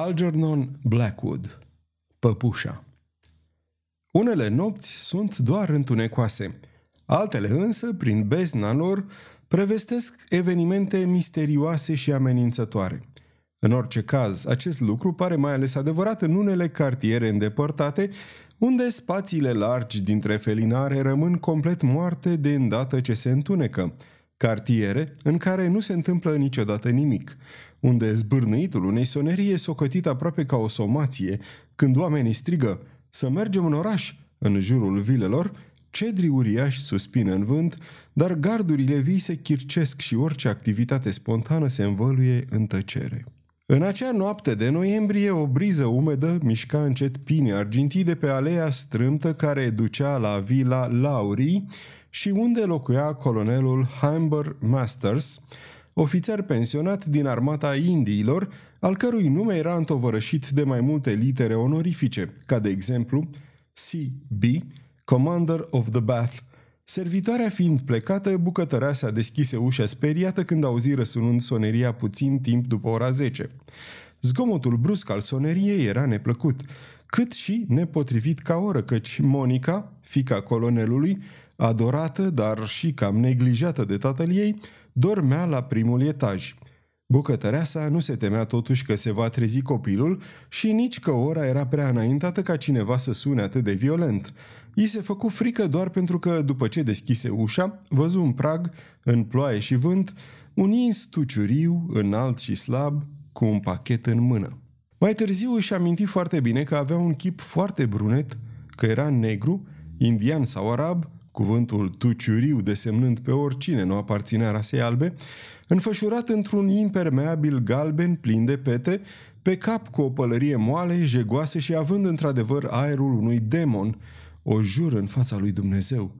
Algernon Blackwood Păpușa Unele nopți sunt doar întunecoase, altele însă, prin bezna lor, prevestesc evenimente misterioase și amenințătoare. În orice caz, acest lucru pare mai ales adevărat în unele cartiere îndepărtate, unde spațiile largi dintre felinare rămân complet moarte de îndată ce se întunecă, cartiere în care nu se întâmplă niciodată nimic, unde zbârnăitul unei sonerii e socotit aproape ca o somație, când oamenii strigă să mergem în oraș, în jurul vilelor, cedri uriași suspină în vânt, dar gardurile vii se chircesc și orice activitate spontană se învăluie în tăcere. În acea noapte de noiembrie, o briză umedă mișca încet pine argintii de pe alea strâmtă care ducea la vila Laurii și unde locuia colonelul Humber Masters, ofițer pensionat din armata Indiilor, al cărui nume era întovărășit de mai multe litere onorifice, ca de exemplu C.B., Commander of the Bath. Servitoarea fiind plecată, bucătăreasa deschise ușa speriată când auzi răsunând soneria puțin timp după ora 10. Zgomotul brusc al soneriei era neplăcut, cât și nepotrivit ca oră, căci Monica, fica colonelului, adorată, dar și cam neglijată de tatăl ei, dormea la primul etaj. Bucătăreasa nu se temea totuși că se va trezi copilul și nici că ora era prea înaintată ca cineva să sune atât de violent. I se făcu frică doar pentru că, după ce deschise ușa, văzu un prag, în ploaie și vânt, un ins tuciuriu, înalt și slab, cu un pachet în mână. Mai târziu își aminti foarte bine că avea un chip foarte brunet, că era negru, indian sau arab, cuvântul tuciuriu desemnând pe oricine nu aparținea rasei albe, înfășurat într-un impermeabil galben plin de pete, pe cap cu o pălărie moale, jegoasă și având într-adevăr aerul unui demon, o jur în fața lui Dumnezeu.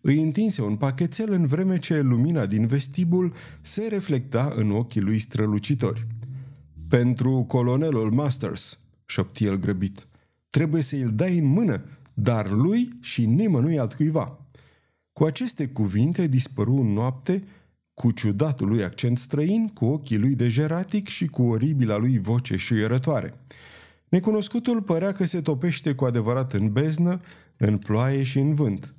Îi întinse un pachetel în vreme ce lumina din vestibul se reflecta în ochii lui strălucitori. Pentru colonelul Masters, șopti el grăbit, trebuie să îl dai în mână, dar lui și nimănui altcuiva. Cu aceste cuvinte dispăru în noapte, cu ciudatul lui accent străin, cu ochii lui dejeratic și cu oribila lui voce șuierătoare. Necunoscutul părea că se topește cu adevărat în beznă, în ploaie și în vânt.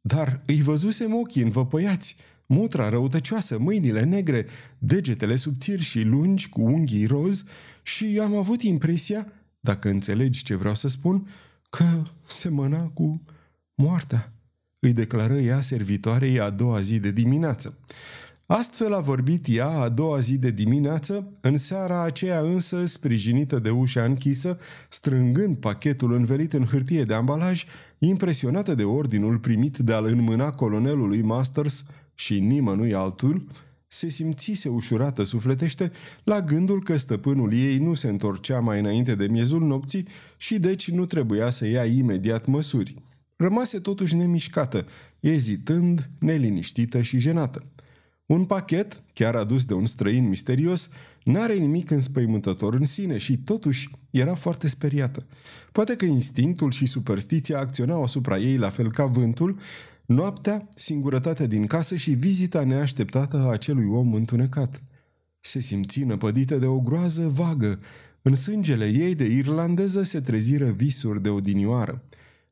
Dar îi văzusem ochii învăpăiați, mutra răutăcioasă, mâinile negre, degetele subțiri și lungi cu unghii roz și am avut impresia, dacă înțelegi ce vreau să spun, că semăna cu moartea îi declară ea servitoarei a doua zi de dimineață. Astfel a vorbit ea a doua zi de dimineață, în seara aceea însă, sprijinită de ușa închisă, strângând pachetul învelit în hârtie de ambalaj, impresionată de ordinul primit de a-l înmâna colonelului Masters și nimănui altul, se simțise ușurată sufletește la gândul că stăpânul ei nu se întorcea mai înainte de miezul nopții și deci nu trebuia să ia imediat măsuri. Rămase totuși nemișcată, ezitând, neliniștită și jenată. Un pachet, chiar adus de un străin misterios, n-are nimic înspăimântător în sine și totuși era foarte speriată. Poate că instinctul și superstiția acționau asupra ei la fel ca vântul, noaptea, singurătatea din casă și vizita neașteptată a acelui om întunecat. Se simți năpădită de o groază vagă. În sângele ei de irlandeză se treziră visuri de odinioară.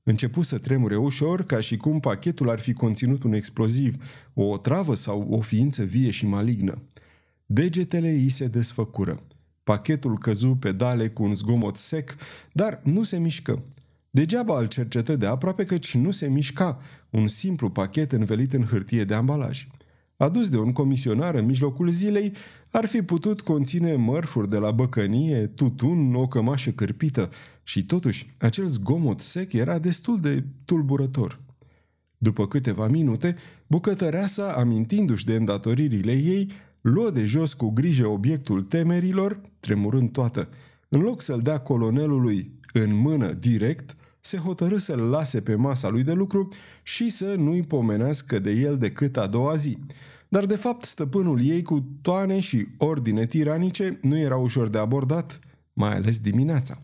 Începu să tremure ușor, ca și cum pachetul ar fi conținut un exploziv, o otravă sau o ființă vie și malignă. Degetele îi se desfăcură. Pachetul căzu pe dale cu un zgomot sec, dar nu se mișcă. Degeaba îl cercetă de aproape căci nu se mișca, un simplu pachet învelit în hârtie de ambalaj adus de un comisionar în mijlocul zilei, ar fi putut conține mărfuri de la băcănie, tutun, o cămașă cârpită și totuși acel zgomot sec era destul de tulburător. După câteva minute, bucătăreasa, amintindu-și de îndatoririle ei, luă de jos cu grijă obiectul temerilor, tremurând toată. În loc să-l dea colonelului în mână direct, se hotărâ să-l lase pe masa lui de lucru și să nu-i pomenească de el decât a doua zi. Dar de fapt stăpânul ei cu toane și ordine tiranice nu era ușor de abordat, mai ales dimineața.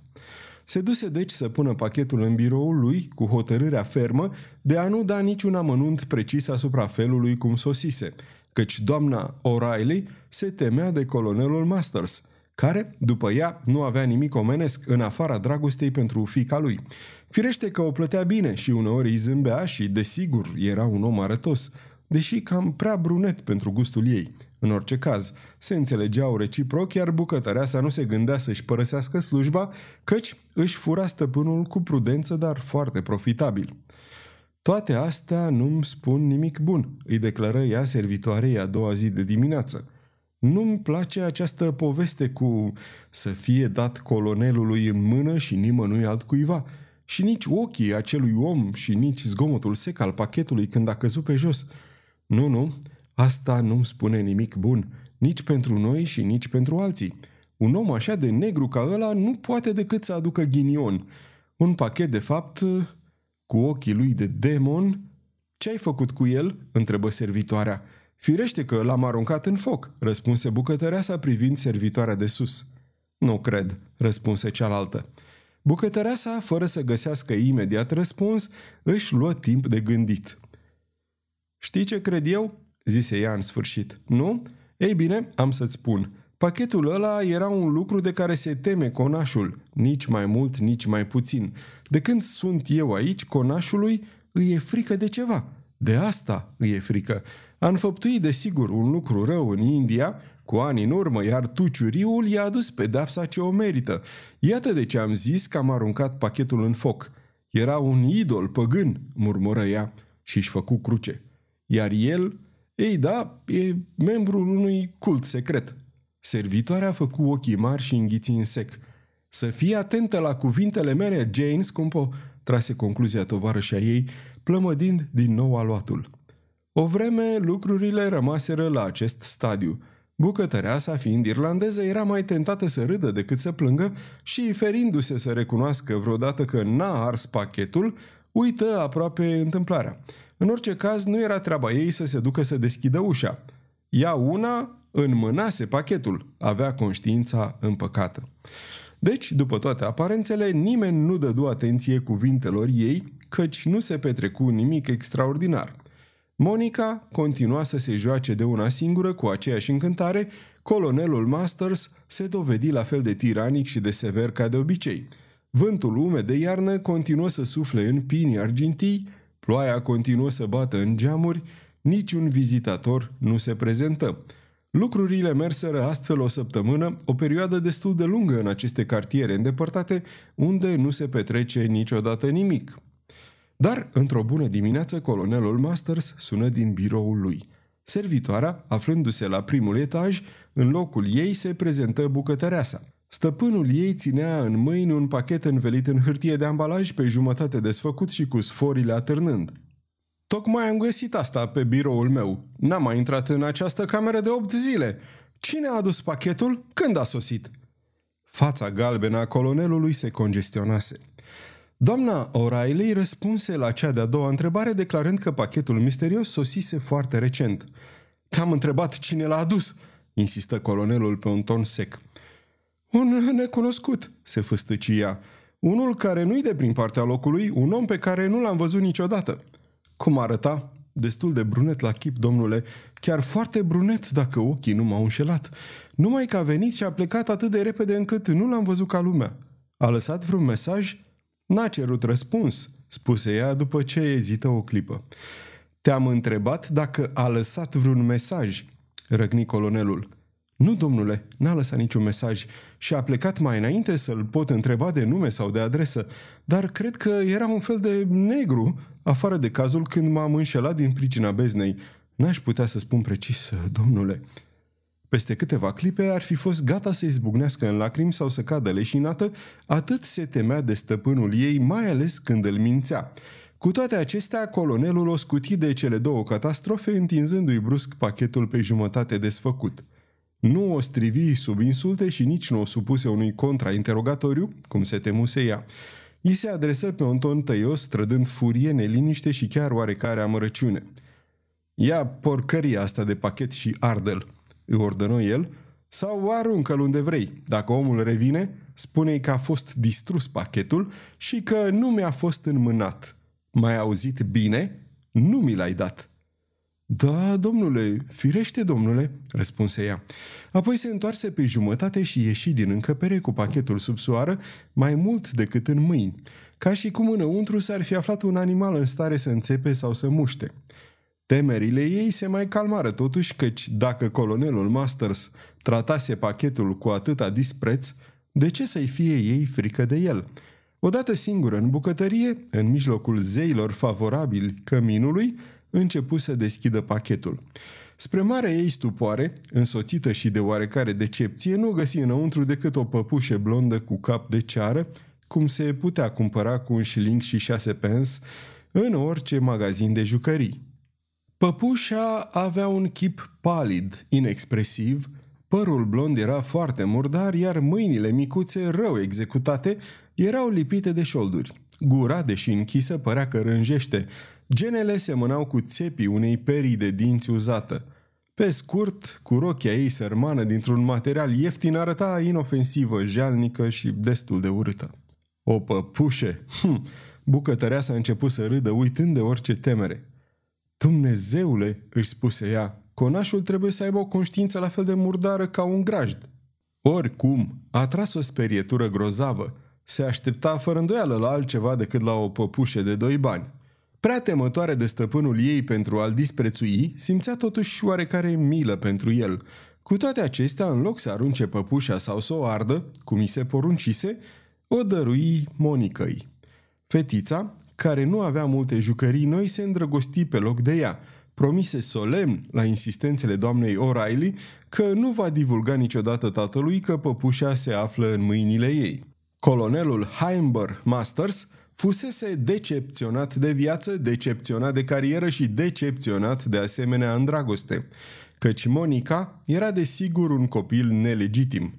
Se duse deci să pună pachetul în biroul lui cu hotărârea fermă de a nu da niciun amănunt precis asupra felului cum sosise, căci doamna O'Reilly se temea de colonelul Masters – care, după ea, nu avea nimic omenesc în afara dragostei pentru fica lui. Firește că o plătea bine și uneori îi zâmbea și, desigur, era un om arătos, deși cam prea brunet pentru gustul ei. În orice caz, se înțelegeau reciproc, iar bucătăreasa nu se gândea să-și părăsească slujba, căci își fura stăpânul cu prudență, dar foarte profitabil. Toate astea nu-mi spun nimic bun, îi declară ea servitoarei a doua zi de dimineață. Nu-mi place această poveste cu să fie dat colonelului în mână și nimănui altcuiva, și nici ochii acelui om și nici zgomotul sec al pachetului când a căzut pe jos. Nu, nu, asta nu-mi spune nimic bun, nici pentru noi și nici pentru alții. Un om așa de negru ca ăla nu poate decât să aducă ghinion. Un pachet, de fapt, cu ochii lui de demon. Ce ai făcut cu el?" întrebă servitoarea. Firește că l-am aruncat în foc, răspunse bucătăreasa privind servitoarea de sus. Nu cred, răspunse cealaltă. Bucătăreasa, fără să găsească imediat răspuns, își luă timp de gândit. Știi ce cred eu?" zise ea în sfârșit. Nu? Ei bine, am să-ți spun. Pachetul ăla era un lucru de care se teme conașul, nici mai mult, nici mai puțin. De când sunt eu aici, conașului îi e frică de ceva. De asta îi e frică. A înfăptui, desigur, un lucru rău în India, cu ani în urmă, iar tuciuriul i-a adus pedapsa ce o merită. Iată de ce am zis că am aruncat pachetul în foc. Era un idol păgân, murmură ea și își făcu cruce. Iar el, ei da, e membrul unui cult secret. Servitoarea a făcut ochii mari și înghiți în sec. Să fii atentă la cuvintele mele, Jane, scumpo, trase concluzia tovarășa ei, plămădind din nou aluatul. O vreme lucrurile rămaseră la acest stadiu. Bucătăreasa, fiind irlandeză, era mai tentată să râdă decât să plângă și, ferindu-se să recunoască vreodată că n-a ars pachetul, uită aproape întâmplarea. În orice caz, nu era treaba ei să se ducă să deschidă ușa. Ea una înmânase pachetul, avea conștiința împăcată. Deci, după toate aparențele, nimeni nu dădu atenție cuvintelor ei, căci nu se petrecu nimic extraordinar. Monica continua să se joace de una singură cu aceeași încântare, colonelul Masters se dovedi la fel de tiranic și de sever ca de obicei. Vântul umed de iarnă continuă să sufle în pini argintii, ploaia continuă să bată în geamuri, niciun vizitator nu se prezentă. Lucrurile merseră astfel o săptămână, o perioadă destul de lungă în aceste cartiere îndepărtate, unde nu se petrece niciodată nimic. Dar, într-o bună dimineață, colonelul Masters sună din biroul lui. Servitoarea, aflându-se la primul etaj, în locul ei se prezentă bucătăreasa. Stăpânul ei ținea în mâini un pachet învelit în hârtie de ambalaj pe jumătate desfăcut și cu sforile atârnând. Tocmai am găsit asta pe biroul meu. N-am mai intrat în această cameră de opt zile. Cine a adus pachetul? Când a sosit? Fața galbenă a colonelului se congestionase. Doamna O'Reilly răspunse la cea de-a doua întrebare declarând că pachetul misterios sosise foarte recent. Te-am întrebat cine l-a adus, insistă colonelul pe un ton sec. Un necunoscut, se făstăcia. Unul care nu-i de prin partea locului, un om pe care nu l-am văzut niciodată. Cum arăta? Destul de brunet la chip, domnule, chiar foarte brunet dacă ochii nu m-au înșelat. Numai că a venit și a plecat atât de repede încât nu l-am văzut ca lumea. A lăsat vreun mesaj? N-a cerut răspuns, spuse ea după ce ezită o clipă. Te-am întrebat dacă a lăsat vreun mesaj, răgni colonelul. Nu, domnule, n-a lăsat niciun mesaj și a plecat mai înainte să-l pot întreba de nume sau de adresă, dar cred că era un fel de negru, afară de cazul când m-am înșelat din pricina beznei. N-aș putea să spun precis, domnule. Peste câteva clipe ar fi fost gata să izbucnească în lacrimi sau să cadă leșinată, atât se temea de stăpânul ei, mai ales când îl mințea. Cu toate acestea, colonelul o scuti de cele două catastrofe, întinzându-i brusc pachetul pe jumătate desfăcut. Nu o strivi sub insulte și nici nu o supuse unui contrainterogatoriu, cum se temuse ea. I se adresă pe un ton tăios, trădând furie, neliniște și chiar oarecare amărăciune. Ia porcăria asta de pachet și ardel, îi ordonă el, sau aruncă-l unde vrei. Dacă omul revine, spune-i că a fost distrus pachetul și că nu mi-a fost înmânat. Mai auzit bine? Nu mi l-ai dat. Da, domnule, firește, domnule, răspunse ea. Apoi se întoarse pe jumătate și ieși din încăpere cu pachetul sub soară mai mult decât în mâini, ca și cum înăuntru s-ar fi aflat un animal în stare să înțepe sau să muște. Temerile ei se mai calmară totuși căci dacă colonelul Masters tratase pachetul cu atâta dispreț, de ce să-i fie ei frică de el? Odată singură în bucătărie, în mijlocul zeilor favorabili căminului, începu să deschidă pachetul. Spre marea ei stupoare, însoțită și de oarecare decepție, nu găsi înăuntru decât o păpușe blondă cu cap de ceară, cum se putea cumpăra cu un șiling și șase pens în orice magazin de jucării. Păpușa avea un chip palid, inexpresiv, părul blond era foarte murdar, iar mâinile micuțe, rău executate, erau lipite de șolduri. Gura, deși închisă, părea că rânjește. Genele semănau cu țepii unei perii de dinți uzată. Pe scurt, cu rochia ei sărmană dintr-un material ieftin arăta inofensivă, jalnică și destul de urâtă. O păpușe! Hm, bucătărea s-a început să râdă uitând de orice temere. Dumnezeule, își spuse ea, conașul trebuie să aibă o conștiință la fel de murdară ca un grajd. Oricum, a tras o sperietură grozavă. Se aștepta fără îndoială la altceva decât la o păpușe de doi bani. Prea temătoare de stăpânul ei pentru a-l disprețui, simțea totuși oarecare milă pentru el. Cu toate acestea, în loc să arunce păpușa sau să o ardă, cum i se poruncise, o dărui Monicăi. Fetița, care nu avea multe jucării noi, se îndrăgosti pe loc de ea. Promise solemn, la insistențele doamnei O'Reilly, că nu va divulga niciodată tatălui că păpușa se află în mâinile ei. Colonelul Heimber Masters fusese decepționat de viață, decepționat de carieră și decepționat de asemenea în dragoste, căci Monica era desigur un copil nelegitim.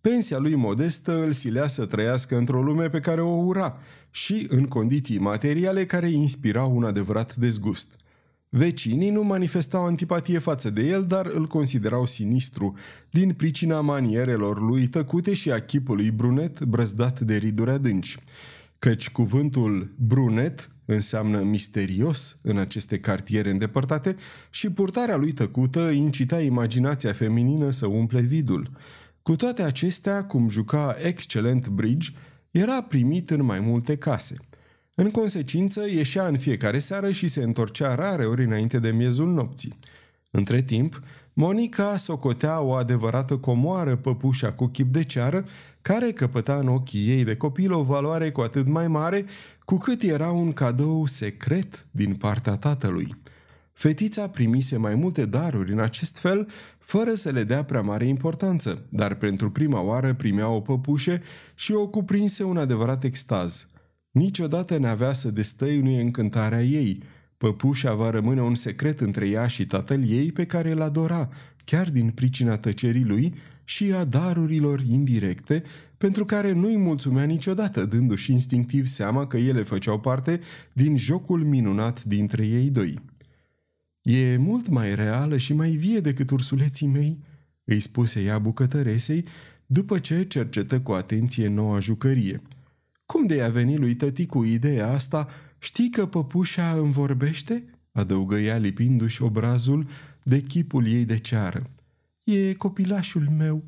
Pensia lui modestă îl silea să trăiască într-o lume pe care o ura și în condiții materiale care inspirau un adevărat dezgust. Vecinii nu manifestau antipatie față de el, dar îl considerau sinistru, din pricina manierelor lui tăcute și a chipului brunet brăzdat de riduri adânci. Căci cuvântul brunet înseamnă misterios în aceste cartiere îndepărtate și purtarea lui tăcută incita imaginația feminină să umple vidul. Cu toate acestea, cum juca excelent bridge, era primit în mai multe case. În consecință, ieșea în fiecare seară și se întorcea rare ori înainte de miezul nopții. Între timp, Monica socotea o adevărată comoară păpușa cu chip de ceară, care căpăta în ochii ei de copil o valoare cu atât mai mare, cu cât era un cadou secret din partea tatălui. Fetița primise mai multe daruri în acest fel, fără să le dea prea mare importanță, dar pentru prima oară primea o păpușe și o cuprinse un adevărat extaz. Niciodată n-avea să destăinuie încântarea ei. Păpușa va rămâne un secret între ea și tatăl ei pe care îl adora, chiar din pricina tăcerii lui și a darurilor indirecte, pentru care nu-i mulțumea niciodată, dându-și instinctiv seama că ele făceau parte din jocul minunat dintre ei doi. E mult mai reală și mai vie decât ursuleții mei, îi spuse ea bucătăresei, după ce cercetă cu atenție noua jucărie. Cum de i-a venit lui tăti cu ideea asta? Știi că păpușa îmi vorbește?" adăugă ea lipindu-și obrazul de chipul ei de ceară. E copilașul meu."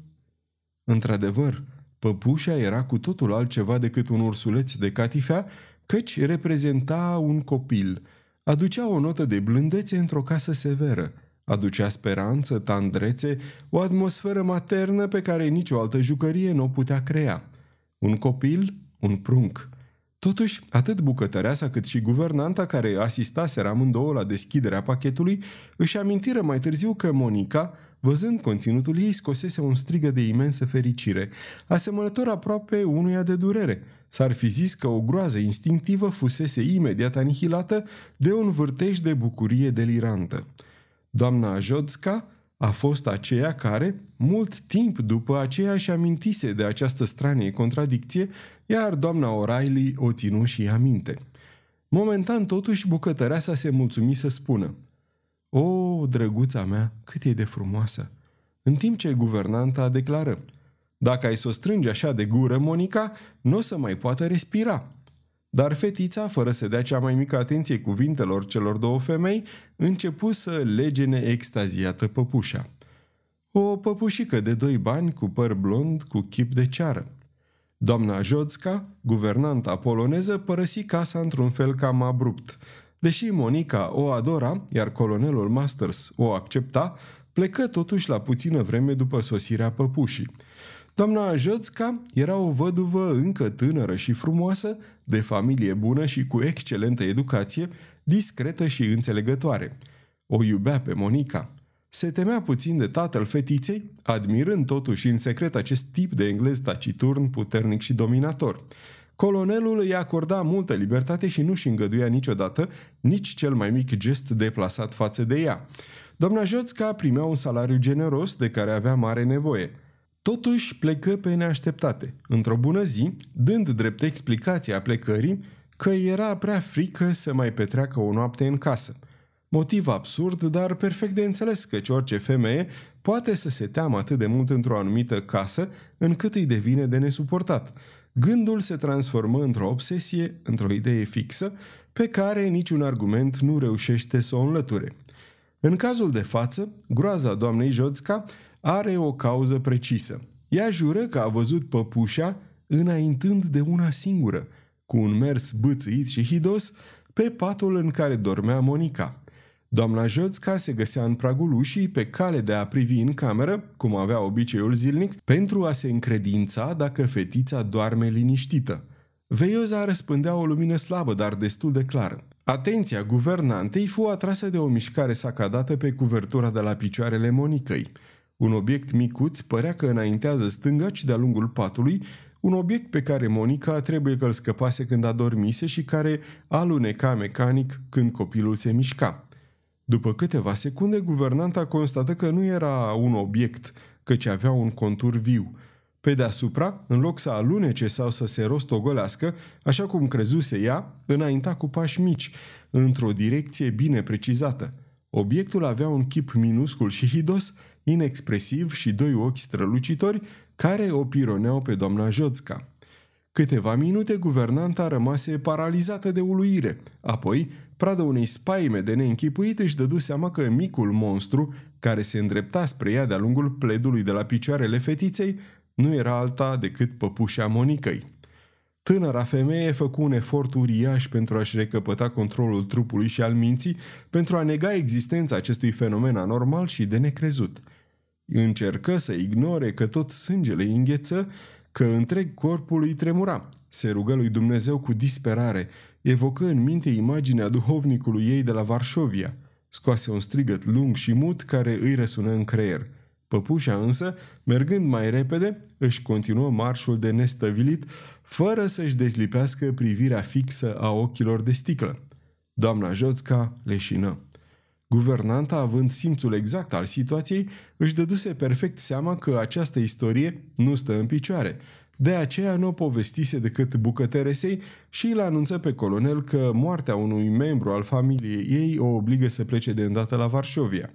Într-adevăr, păpușa era cu totul altceva decât un ursuleț de catifea, căci reprezenta un copil – aducea o notă de blândețe într-o casă severă, aducea speranță, tandrețe, o atmosferă maternă pe care nicio altă jucărie nu o putea crea. Un copil, un prunc. Totuși, atât bucătăreasa cât și guvernanta care asistase amândouă la deschiderea pachetului își amintiră mai târziu că Monica, văzând conținutul ei, scosese un strigă de imensă fericire, asemănător aproape unuia de durere – S-ar fi zis că o groază instinctivă fusese imediat anihilată de un vârtej de bucurie delirantă. Doamna Jodska a fost aceea care, mult timp după aceea, și amintise de această stranie contradicție, iar doamna O'Reilly o ținu și aminte. Momentan, totuși, bucătăreasa se mulțumi să spună O, drăguța mea, cât e de frumoasă!" În timp ce guvernanta declară – dacă ai să o strângi așa de gură, Monica, nu o să mai poată respira. Dar fetița, fără să dea cea mai mică atenție cuvintelor celor două femei, începu să legene extaziată păpușa. O păpușică de doi bani cu păr blond cu chip de ceară. Doamna Jodska, guvernanta poloneză, părăsi casa într-un fel cam abrupt. Deși Monica o adora, iar colonelul Masters o accepta, plecă totuși la puțină vreme după sosirea păpușii. Doamna Jodska era o văduvă încă tânără și frumoasă, de familie bună și cu excelentă educație, discretă și înțelegătoare. O iubea pe Monica. Se temea puțin de tatăl fetiței, admirând totuși în secret acest tip de englez taciturn, puternic și dominator. Colonelul îi acorda multă libertate și nu-și îngăduia niciodată nici cel mai mic gest deplasat față de ea. Doamna Joțca primea un salariu generos de care avea mare nevoie. Totuși plecă pe neașteptate. Într-o bună zi, dând drept explicație a plecării, că era prea frică să mai petreacă o noapte în casă – Motiv absurd, dar perfect de înțeles căci orice femeie poate să se teamă atât de mult într-o anumită casă încât îi devine de nesuportat. Gândul se transformă într-o obsesie, într-o idee fixă, pe care niciun argument nu reușește să o înlăture. În cazul de față, groaza doamnei Jodska are o cauză precisă. Ea jură că a văzut păpușa înaintând de una singură, cu un mers bățâit și hidos, pe patul în care dormea Monica – Doamna Joțca se găsea în pragul ușii pe cale de a privi în cameră, cum avea obiceiul zilnic, pentru a se încredința dacă fetița doarme liniștită. Veioza răspândea o lumină slabă, dar destul de clară. Atenția guvernantei fu atrasă de o mișcare sacadată pe cuvertura de la picioarele Monicăi. Un obiect micuț părea că înaintează stângaci de-a lungul patului, un obiect pe care Monica trebuie că îl scăpase când adormise și care aluneca mecanic când copilul se mișca. După câteva secunde, guvernanta constată că nu era un obiect, căci avea un contur viu. Pe deasupra, în loc să alunece sau să se rostogolească, așa cum crezuse ea, înainta cu pași mici, într-o direcție bine precizată. Obiectul avea un chip minuscul și hidos, inexpresiv și doi ochi strălucitori care o pironeau pe doamna Jodska. Câteva minute guvernanta rămase paralizată de uluire, apoi pradă unei spaime de neînchipuit, își dădu seama că micul monstru, care se îndrepta spre ea de-a lungul pledului de la picioarele fetiței, nu era alta decât păpușa Monicăi. Tânăra femeie făcu un efort uriaș pentru a-și recăpăta controlul trupului și al minții, pentru a nega existența acestui fenomen anormal și de necrezut. Încercă să ignore că tot sângele îngheță, că întreg corpul îi tremura. Se rugă lui Dumnezeu cu disperare, evocă în minte imaginea duhovnicului ei de la Varșovia. Scoase un strigăt lung și mut care îi răsună în creier. Păpușa însă, mergând mai repede, își continuă marșul de nestăvilit, fără să-și dezlipească privirea fixă a ochilor de sticlă. Doamna Joțca leșină. Guvernanta, având simțul exact al situației, își dăduse perfect seama că această istorie nu stă în picioare – de aceea nu o povestise decât bucăteresei și îl anunță pe colonel că moartea unui membru al familiei ei o obligă să plece de îndată la Varșovia.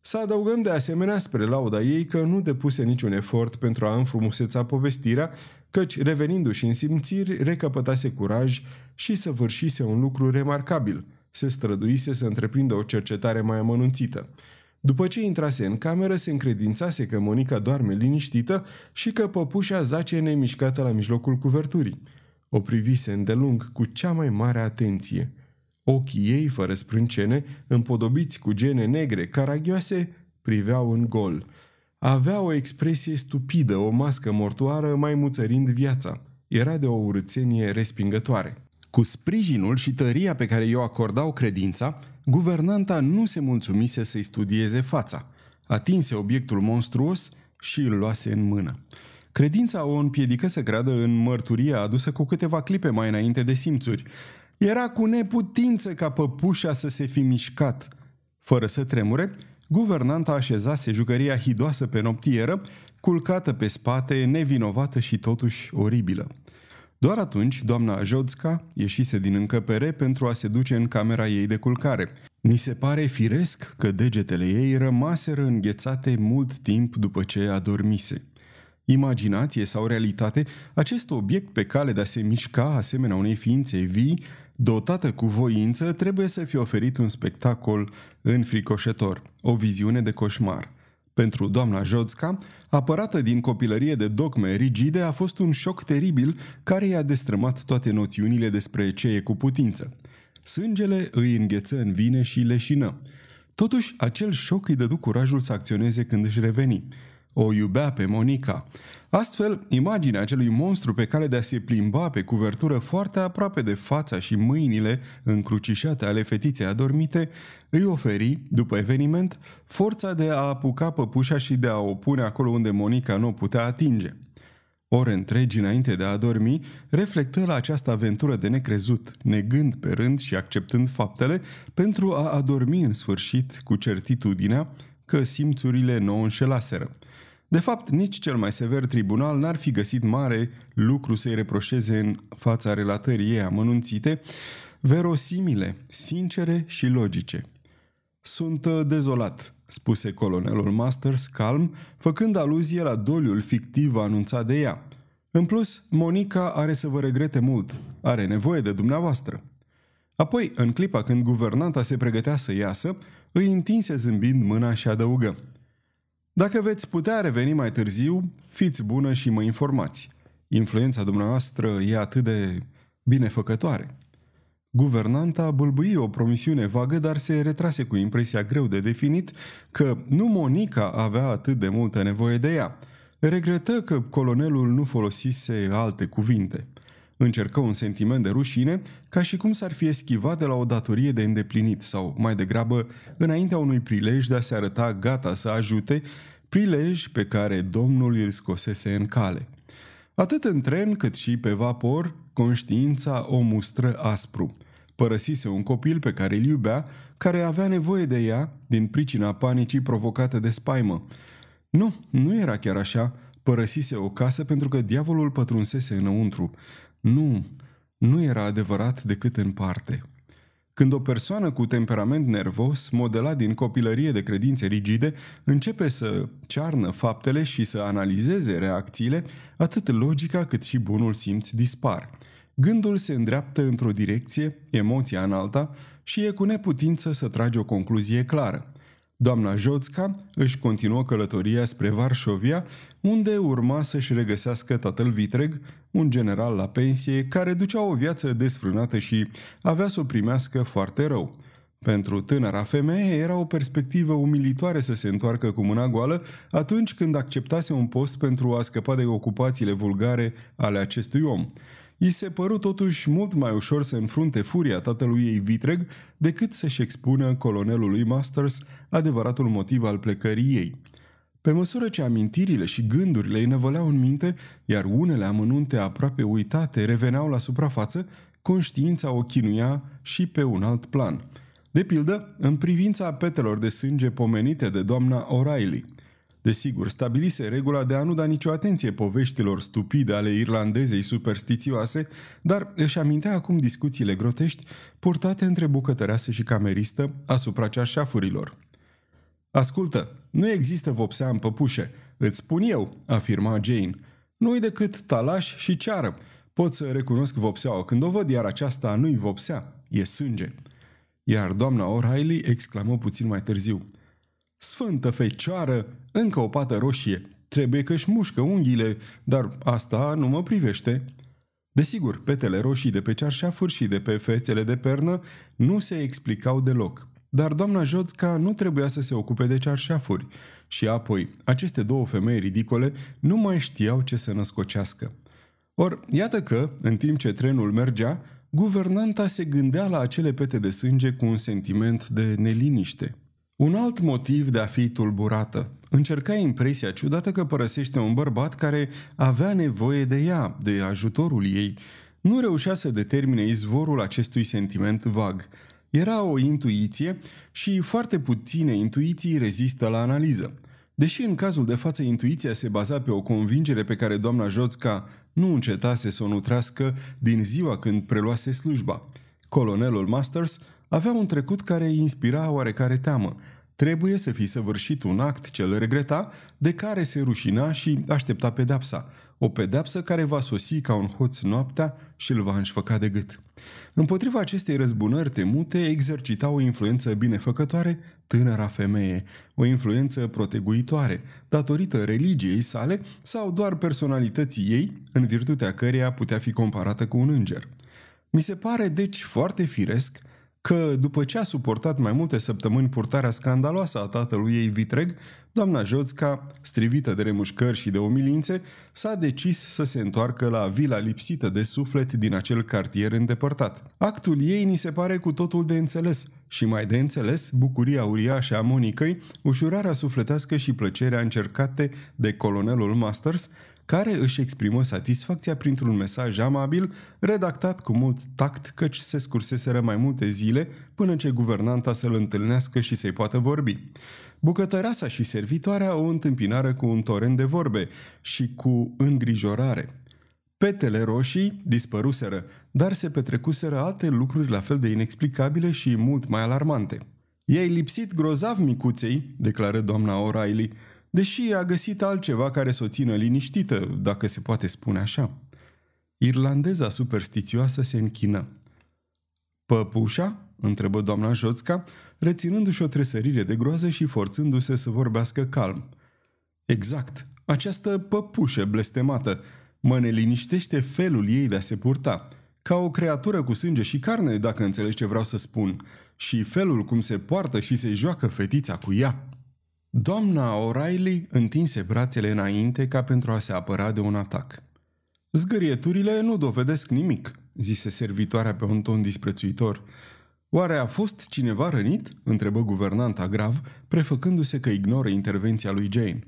Să adăugăm de asemenea spre lauda ei că nu depuse niciun efort pentru a înfrumuseța povestirea, căci revenindu-și în simțiri, recăpătase curaj și să vârșise un lucru remarcabil. Se străduise să întreprindă o cercetare mai amănunțită. După ce intrase în cameră, se încredințase că Monica doarme liniștită și că păpușa zace nemișcată la mijlocul cuverturii. O privise îndelung cu cea mai mare atenție. Ochii ei, fără sprâncene, împodobiți cu gene negre, caragioase, priveau în gol. Avea o expresie stupidă, o mască mortoară mai muțărind viața. Era de o urățenie respingătoare. Cu sprijinul și tăria pe care i-o acordau credința, Guvernanta nu se mulțumise să-i studieze fața. Atinse obiectul monstruos și îl luase în mână. Credința o împiedică să creadă în mărturia adusă cu câteva clipe mai înainte de simțuri. Era cu neputință ca păpușa să se fi mișcat. Fără să tremure, guvernanta așezase jucăria hidoasă pe noptieră, culcată pe spate, nevinovată și totuși oribilă. Doar atunci, doamna Jodska ieșise din încăpere pentru a se duce în camera ei de culcare. Ni se pare firesc că degetele ei rămaseră înghețate mult timp după ce adormise. Imaginație sau realitate, acest obiect pe cale de a se mișca asemenea unei ființe vii, dotată cu voință, trebuie să fie oferit un spectacol înfricoșător, o viziune de coșmar. Pentru doamna Jodska, apărată din copilărie de dogme rigide, a fost un șoc teribil care i-a destrămat toate noțiunile despre ce e cu putință. Sângele îi îngheță în vine și leșină. Totuși, acel șoc îi dădu curajul să acționeze când își reveni. O iubea pe Monica. Astfel, imaginea acelui monstru pe care de a se plimba pe cuvertură foarte aproape de fața și mâinile încrucișate ale fetiței adormite îi oferi, după eveniment, forța de a apuca păpușa și de a o pune acolo unde Monica nu o putea atinge. Ore întregi înainte de a dormi, reflectă la această aventură de necrezut, negând pe rând și acceptând faptele pentru a adormi în sfârșit cu certitudinea că simțurile nu o înșelaseră. De fapt, nici cel mai sever tribunal n-ar fi găsit mare lucru să-i reproșeze în fața relatării ei amănunțite, verosimile, sincere și logice. Sunt uh, dezolat, spuse colonelul Masters calm, făcând aluzie la doliul fictiv anunțat de ea. În plus, Monica are să vă regrete mult. Are nevoie de dumneavoastră. Apoi, în clipa când guvernanta se pregătea să iasă, îi întinse zâmbind mâna și adăugă. Dacă veți putea reveni mai târziu, fiți bună și mă informați. Influența dumneavoastră e atât de binefăcătoare. Guvernanta bâlbâi o promisiune vagă, dar se retrase cu impresia greu de definit că nu Monica avea atât de multă nevoie de ea. Regretă că colonelul nu folosise alte cuvinte. Încercă un sentiment de rușine, ca și cum s-ar fi eschivat de la o datorie de îndeplinit sau, mai degrabă, înaintea unui prilej de a se arăta gata să ajute, prilej pe care domnul îl scosese în cale. Atât în tren cât și pe vapor, conștiința o mustră aspru. Părăsise un copil pe care îl iubea, care avea nevoie de ea din pricina panicii provocate de spaimă. Nu, nu era chiar așa. Părăsise o casă pentru că diavolul pătrunsese înăuntru. Nu, nu era adevărat decât în parte. Când o persoană cu temperament nervos, modelat din copilărie de credințe rigide, începe să cearnă faptele și să analizeze reacțiile, atât logica cât și bunul simț dispar. Gândul se îndreaptă într-o direcție, emoția în alta și e cu neputință să trage o concluzie clară. Doamna Joțca își continuă călătoria spre Varșovia, unde urma să-și regăsească tatăl Vitreg, un general la pensie, care ducea o viață desfrânată și avea să o primească foarte rău. Pentru tânăra femeie era o perspectivă umilitoare să se întoarcă cu mâna goală atunci când acceptase un post pentru a scăpa de ocupațiile vulgare ale acestui om. I se păru totuși mult mai ușor să înfrunte furia tatălui ei vitreg decât să-și expună colonelului Masters adevăratul motiv al plecării ei. Pe măsură ce amintirile și gândurile îi năvăleau în minte, iar unele amănunte aproape uitate reveneau la suprafață, conștiința o chinuia și pe un alt plan. De pildă, în privința petelor de sânge pomenite de doamna O'Reilly – Desigur, stabilise regula de a nu da nicio atenție poveștilor stupide ale irlandezei superstițioase, dar își amintea acum discuțiile grotești purtate între bucătăreasă și cameristă asupra ceașafurilor. Ascultă, nu există vopsea în păpușe, îți spun eu, afirma Jane. Nu-i decât talaș și ceară. Pot să recunosc vopseaua când o văd, iar aceasta nu-i vopsea, e sânge. Iar doamna O'Reilly exclamă puțin mai târziu – Sfântă fecioară, încă o pată roșie. Trebuie că își mușcă unghiile, dar asta nu mă privește. Desigur, petele roșii de pe cearșafuri și de pe fețele de pernă nu se explicau deloc. Dar doamna Jodska nu trebuia să se ocupe de cearșafuri. Și apoi, aceste două femei ridicole nu mai știau ce să născocească. Or, iată că, în timp ce trenul mergea, guvernanta se gândea la acele pete de sânge cu un sentiment de neliniște. Un alt motiv de a fi tulburată. Încerca impresia ciudată că părăsește un bărbat care avea nevoie de ea, de ajutorul ei. Nu reușea să determine izvorul acestui sentiment vag. Era o intuiție și foarte puține intuiții rezistă la analiză. Deși în cazul de față intuiția se baza pe o convingere pe care doamna Joțca nu încetase să o nutrească din ziua când preluase slujba. Colonelul Masters avea un trecut care îi inspira oarecare teamă. trebuie să fi săvârșit un act ce îl regreta, de care se rușina și aștepta pedepsa, o pedepsă care va sosi ca un hoț noaptea și îl va înșfăca de gât. Împotriva acestei răzbunări temute exercita o influență binefăcătoare tânăra femeie, o influență proteguitoare, datorită religiei sale sau doar personalității ei, în virtutea căreia putea fi comparată cu un înger. Mi se pare deci foarte firesc că, după ce a suportat mai multe săptămâni purtarea scandaloasă a tatălui ei vitreg, doamna Joțca, strivită de remușcări și de umilințe, s-a decis să se întoarcă la vila lipsită de suflet din acel cartier îndepărtat. Actul ei ni se pare cu totul de înțeles și mai de înțeles bucuria uriașă a Monicăi, ușurarea sufletească și plăcerea încercate de colonelul Masters, care își exprimă satisfacția printr-un mesaj amabil, redactat cu mult tact, căci se scurseseră mai multe zile până ce guvernanta să-l întâlnească și să-i poată vorbi. Bucătăreasa și servitoarea o întâmpinară cu un torent de vorbe și cu îngrijorare. Petele roșii dispăruseră, dar se petrecuseră alte lucruri la fel de inexplicabile și mult mai alarmante. I-ai lipsit grozav micuței, declară doamna O'Reilly, deși a găsit altceva care să o țină liniștită, dacă se poate spune așa. Irlandeza superstițioasă se închină. Păpușa? Întrebă doamna Joțca, reținându-și o tresărire de groază și forțându-se să vorbească calm. Exact, această păpușă blestemată mă neliniștește felul ei de a se purta, ca o creatură cu sânge și carne, dacă înțelegi ce vreau să spun, și felul cum se poartă și se joacă fetița cu ea. Doamna O'Reilly întinse brațele înainte ca pentru a se apăra de un atac. Zgârieturile nu dovedesc nimic, zise servitoarea pe un ton disprețuitor. Oare a fost cineva rănit? întrebă guvernanta grav, prefăcându-se că ignoră intervenția lui Jane.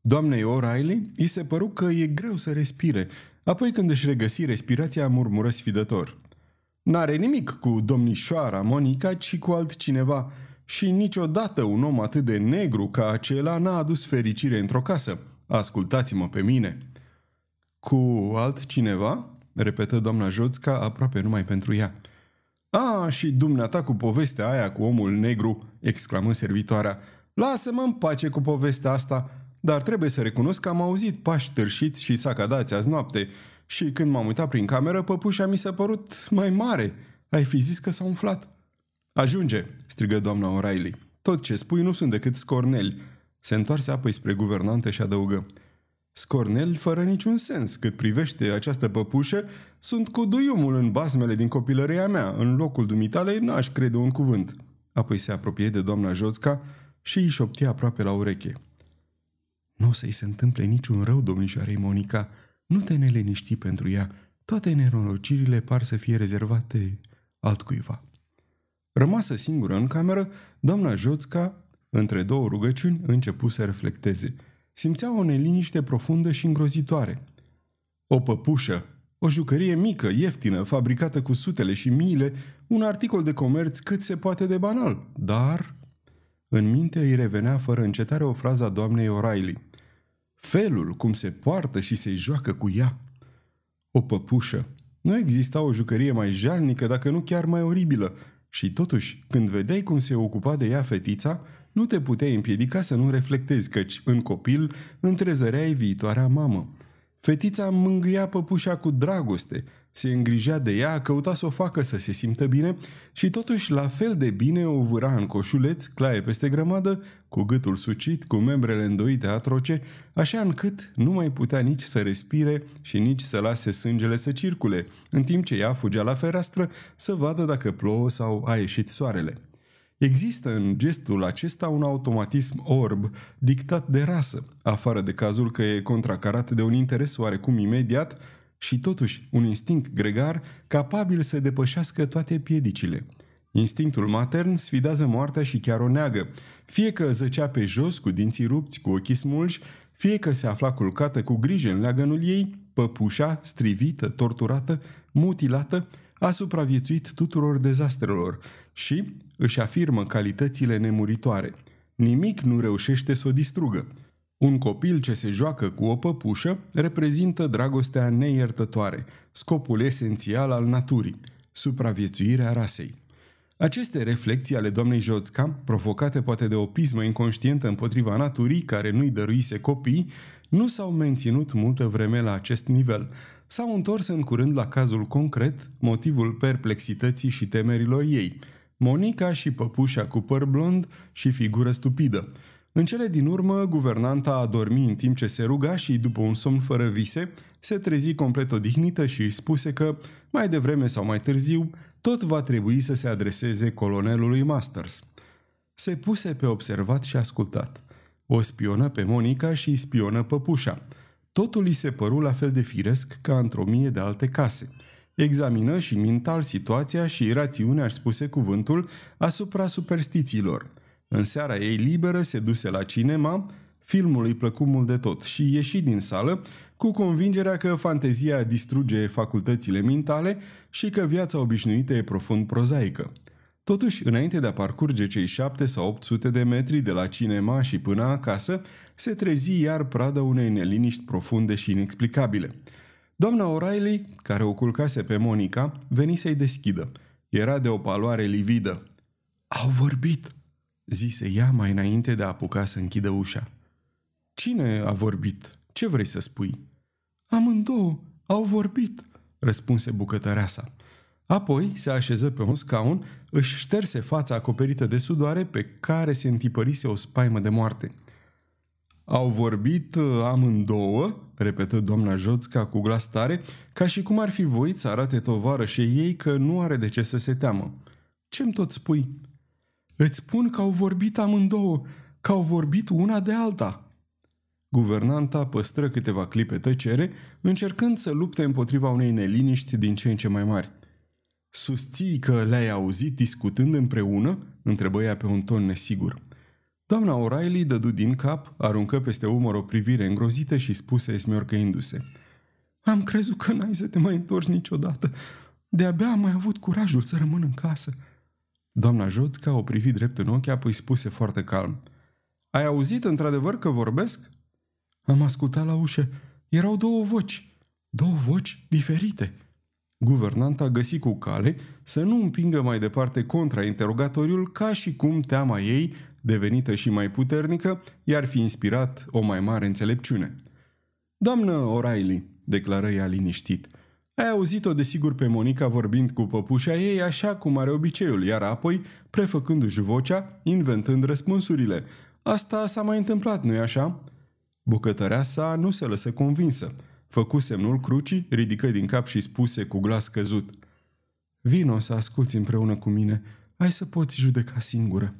Doamnei O'Reilly îi se păru că e greu să respire, apoi când își regăsi respirația murmură sfidător. N-are nimic cu domnișoara Monica, ci cu altcineva, și niciodată un om atât de negru ca acela n-a adus fericire într-o casă. Ascultați-mă pe mine. Cu altcineva? repetă doamna Joțca aproape numai pentru ea. A, și dumneata cu povestea aia cu omul negru, exclamă servitoarea. Lasă-mă în pace cu povestea asta, dar trebuie să recunosc că am auzit pași târșiți și sacadați azi noapte și când m-am uitat prin cameră, păpușa mi s-a părut mai mare. Ai fi zis că s-a umflat. Ajunge, strigă doamna O'Reilly. Tot ce spui nu sunt decât scorneli. Se întoarse apoi spre guvernantă și adăugă. Scorneli fără niciun sens. Cât privește această păpușă, sunt cu duiumul în basmele din copilăria mea. În locul dumitale n-aș crede un cuvânt. Apoi se apropie de doamna Joțca și îi șopti aproape la ureche. Nu o să-i se întâmple niciun rău, domnișoarei Monica. Nu te neleniști pentru ea. Toate nenorocirile par să fie rezervate altcuiva. Rămasă singură în cameră, doamna Joțca, între două rugăciuni, începu să reflecteze. Simțea o neliniște profundă și îngrozitoare. O păpușă, o jucărie mică, ieftină, fabricată cu sutele și miile, un articol de comerț cât se poate de banal, dar... În minte îi revenea fără încetare o frază a doamnei O'Reilly. Felul cum se poartă și se joacă cu ea. O păpușă. Nu exista o jucărie mai jalnică, dacă nu chiar mai oribilă, și totuși, când vedeai cum se ocupa de ea fetița, nu te puteai împiedica să nu reflectezi, căci, în copil, întrezăreai viitoarea mamă. Fetița mângâia păpușa cu dragoste, se îngrijea de ea, căuta să o facă să se simtă bine și totuși la fel de bine o vâra în coșuleț, claie peste grămadă, cu gâtul sucit, cu membrele îndoite atroce, așa încât nu mai putea nici să respire și nici să lase sângele să circule, în timp ce ea fugea la fereastră să vadă dacă plouă sau a ieșit soarele. Există în gestul acesta un automatism orb dictat de rasă, afară de cazul că e contracarat de un interes oarecum imediat și totuși un instinct gregar capabil să depășească toate piedicile. Instinctul matern sfidează moartea și chiar o neagă, fie că zăcea pe jos cu dinții rupți, cu ochii smulși, fie că se afla culcată cu grijă în leagănul ei, păpușa, strivită, torturată, mutilată, a supraviețuit tuturor dezastrelor și își afirmă calitățile nemuritoare. Nimic nu reușește să o distrugă. Un copil ce se joacă cu o păpușă reprezintă dragostea neiertătoare, scopul esențial al naturii, supraviețuirea rasei. Aceste reflexii ale doamnei Joțca, provocate poate de o pismă inconștientă împotriva naturii care nu-i dăruise copii, nu s-au menținut multă vreme la acest nivel. S-au întors în curând la cazul concret, motivul perplexității și temerilor ei. Monica și păpușa cu păr blond și figură stupidă. În cele din urmă, guvernanta a dormit în timp ce se ruga și, după un somn fără vise, se trezi complet odihnită și își spuse că, mai devreme sau mai târziu, tot va trebui să se adreseze colonelului Masters. Se puse pe observat și ascultat. O spionă pe Monica și spionă păpușa. Totul îi se păru la fel de firesc ca într-o mie de alte case. Examină și mental situația și rațiunea, aș spuse cuvântul, asupra superstițiilor. În seara ei liberă se duse la cinema, filmul îi plăcu mult de tot și ieși din sală cu convingerea că fantezia distruge facultățile mentale și că viața obișnuită e profund prozaică. Totuși, înainte de a parcurge cei șapte sau 800 de metri de la cinema și până acasă, se trezi iar pradă unei neliniști profunde și inexplicabile. Doamna O'Reilly, care o culcase pe Monica, veni să-i deschidă. Era de o paloare lividă. Au vorbit!" zise ea mai înainte de a apuca să închidă ușa. Cine a vorbit? Ce vrei să spui?" Amândouă au vorbit, răspunse bucătăreasa. Apoi se așeză pe un scaun, își șterse fața acoperită de sudoare pe care se întipărise o spaimă de moarte. Au vorbit uh, amândouă, repetă doamna Joțca cu glas tare, ca și cum ar fi voit să arate și ei că nu are de ce să se teamă. Ce-mi tot spui? Îți spun că au vorbit amândouă, că au vorbit una de alta, Guvernanta păstră câteva clipe tăcere, încercând să lupte împotriva unei neliniști din ce în ce mai mari. Susții că le-ai auzit discutând împreună?" întrebă ea pe un ton nesigur. Doamna O'Reilly dădu din cap, aruncă peste umăr o privire îngrozită și spuse smiorcăindu-se. Am crezut că n-ai să te mai întorci niciodată. De-abia am mai avut curajul să rămân în casă." Doamna Joțca o privi drept în ochi, apoi spuse foarte calm. Ai auzit într-adevăr că vorbesc?" Am ascultat la ușă. Erau două voci. Două voci diferite. Guvernanta găsi cu cale să nu împingă mai departe contrainterogatoriul ca și cum teama ei, devenită și mai puternică, i-ar fi inspirat o mai mare înțelepciune. Doamnă O'Reilly, declară ea liniștit, ai auzit-o desigur pe Monica vorbind cu păpușa ei așa cum are obiceiul, iar apoi, prefăcându-și vocea, inventând răspunsurile. Asta s-a mai întâmplat, nu-i așa? Bucătărea sa nu se lăsă convinsă. Făcu semnul crucii, ridică din cap și spuse cu glas căzut. Vino să asculți împreună cu mine. Ai să poți judeca singură.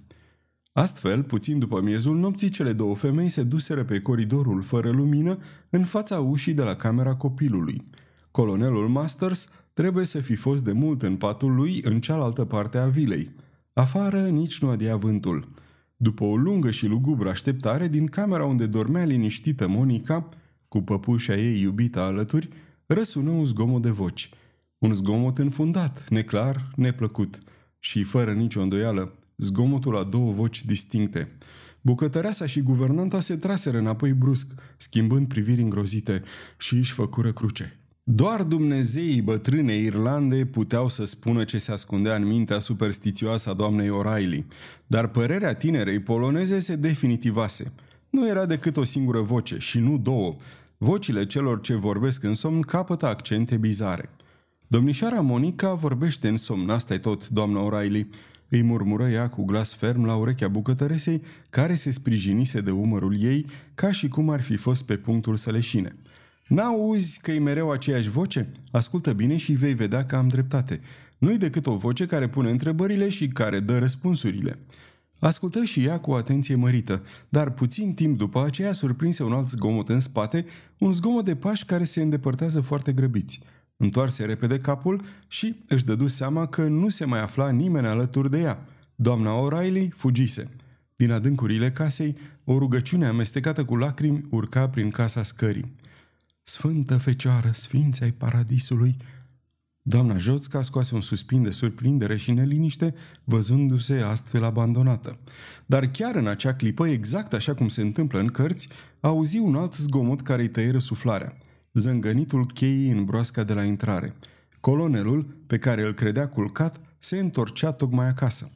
Astfel, puțin după miezul nopții, cele două femei se duseră pe coridorul fără lumină în fața ușii de la camera copilului. Colonelul Masters trebuie să fi fost de mult în patul lui în cealaltă parte a vilei. Afară nici nu adea vântul. După o lungă și lugubră așteptare, din camera unde dormea liniștită Monica, cu păpușa ei iubită alături, răsună un zgomot de voci. Un zgomot înfundat, neclar, neplăcut și, fără nicio îndoială, zgomotul a două voci distincte. Bucătăreasa și guvernanta se traseră înapoi brusc, schimbând priviri îngrozite și își făcură cruce. Doar Dumnezeii bătrânei Irlande puteau să spună ce se ascundea în mintea superstițioasă a doamnei O'Reilly, dar părerea tinerei poloneze se definitivase. Nu era decât o singură voce și nu două. Vocile celor ce vorbesc în somn capătă accente bizare. Domnișoara Monica vorbește în somn, asta e tot, doamna O'Reilly, îi murmură ea cu glas ferm la urechea bucătăresei, care se sprijinise de umărul ei, ca și cum ar fi fost pe punctul să leșine. N-auzi că e mereu aceeași voce? Ascultă bine și vei vedea că am dreptate. Nu-i decât o voce care pune întrebările și care dă răspunsurile. Ascultă și ea cu atenție mărită, dar puțin timp după aceea surprinse un alt zgomot în spate, un zgomot de pași care se îndepărtează foarte grăbiți. Întoarse repede capul și își dădu seama că nu se mai afla nimeni alături de ea. Doamna O'Reilly fugise. Din adâncurile casei, o rugăciune amestecată cu lacrimi urca prin casa scării. Sfântă Fecioară, sfinți ai paradisului!" Doamna Joțca scoase un suspin de surprindere și neliniște, văzându-se astfel abandonată. Dar chiar în acea clipă, exact așa cum se întâmplă în cărți, auzi un alt zgomot care îi tăie răsuflarea. Zângănitul cheii în broasca de la intrare. Colonelul, pe care îl credea culcat, se întorcea tocmai acasă.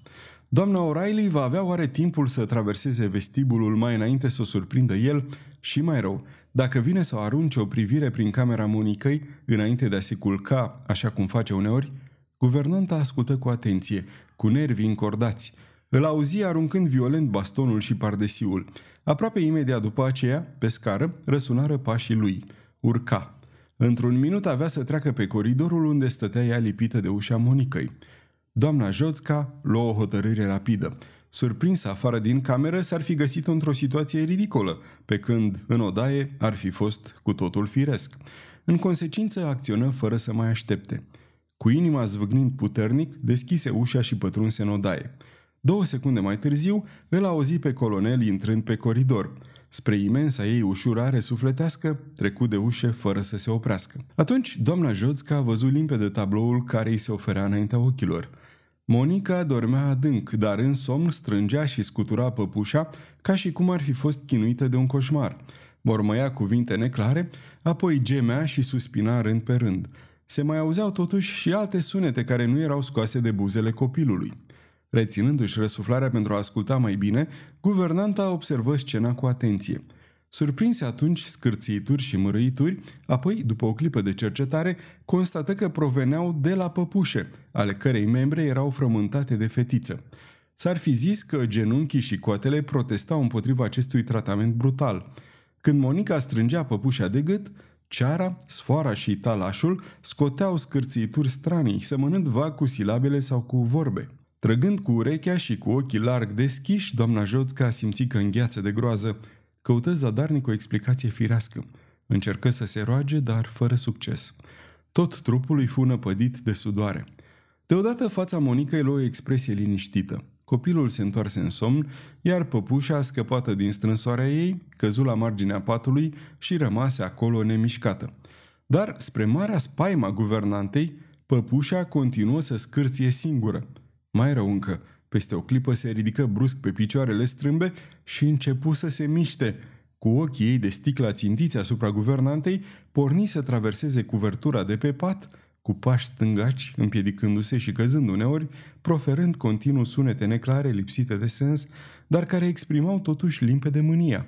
Doamna O'Reilly va avea oare timpul să traverseze vestibulul mai înainte să o surprindă el și mai rău, dacă vine să o arunce o privire prin camera Monicăi înainte de a se culca, așa cum face uneori, guvernanta ascultă cu atenție, cu nervii încordați. Îl auzi aruncând violent bastonul și pardesiul. Aproape imediat după aceea, pe scară, răsunară pașii lui. Urca. Într-un minut avea să treacă pe coridorul unde stătea ea lipită de ușa Monicăi. Doamna Joțca luă o hotărâre rapidă. Surprinsă afară din cameră, s-ar fi găsit într-o situație ridicolă, pe când, în odaie, ar fi fost cu totul firesc. În consecință, acționă fără să mai aștepte. Cu inima zvâgnind puternic, deschise ușa și pătrunse în odaie. Două secunde mai târziu, îl auzi pe colonel intrând pe coridor. Spre imensa ei ușurare sufletească, trecu de ușe fără să se oprească. Atunci, doamna Joțca a văzut limpede tabloul care îi se oferea înaintea ochilor – Monica dormea adânc, dar în somn strângea și scutura păpușa ca și cum ar fi fost chinuită de un coșmar. Mormăia cuvinte neclare, apoi gemea și suspina rând pe rând. Se mai auzeau totuși și alte sunete care nu erau scoase de buzele copilului. Reținându-și răsuflarea pentru a asculta mai bine, guvernanta observă scena cu atenție – Surprinse atunci scârțiituri și mărâituri, apoi, după o clipă de cercetare, constată că proveneau de la păpușe, ale cărei membre erau frământate de fetiță. S-ar fi zis că genunchii și coatele protestau împotriva acestui tratament brutal. Când Monica strângea păpușa de gât, ceara, sfoara și talașul scoteau scârțiituri stranii, semănând vag cu silabele sau cu vorbe. Trăgând cu urechea și cu ochii larg deschiși, doamna Joțca a simțit că îngheață de groază. Căută zadarnic o explicație firească. Încercă să se roage, dar fără succes. Tot trupul îi fu năpădit de sudoare. Deodată fața Monicăi luă o expresie liniștită. Copilul se întoarse în somn, iar păpușa, scăpată din strânsoarea ei, căzu la marginea patului și rămase acolo nemișcată. Dar, spre marea spaima guvernantei, păpușa continuă să scârție singură. Mai rău încă, peste o clipă se ridică brusc pe picioarele strâmbe și începu să se miște. Cu ochii ei de sticla țintiți asupra guvernantei, porni să traverseze cuvertura de pe pat, cu pași stângaci, împiedicându-se și căzând uneori, proferând continuu sunete neclare, lipsite de sens, dar care exprimau totuși limpede mânia.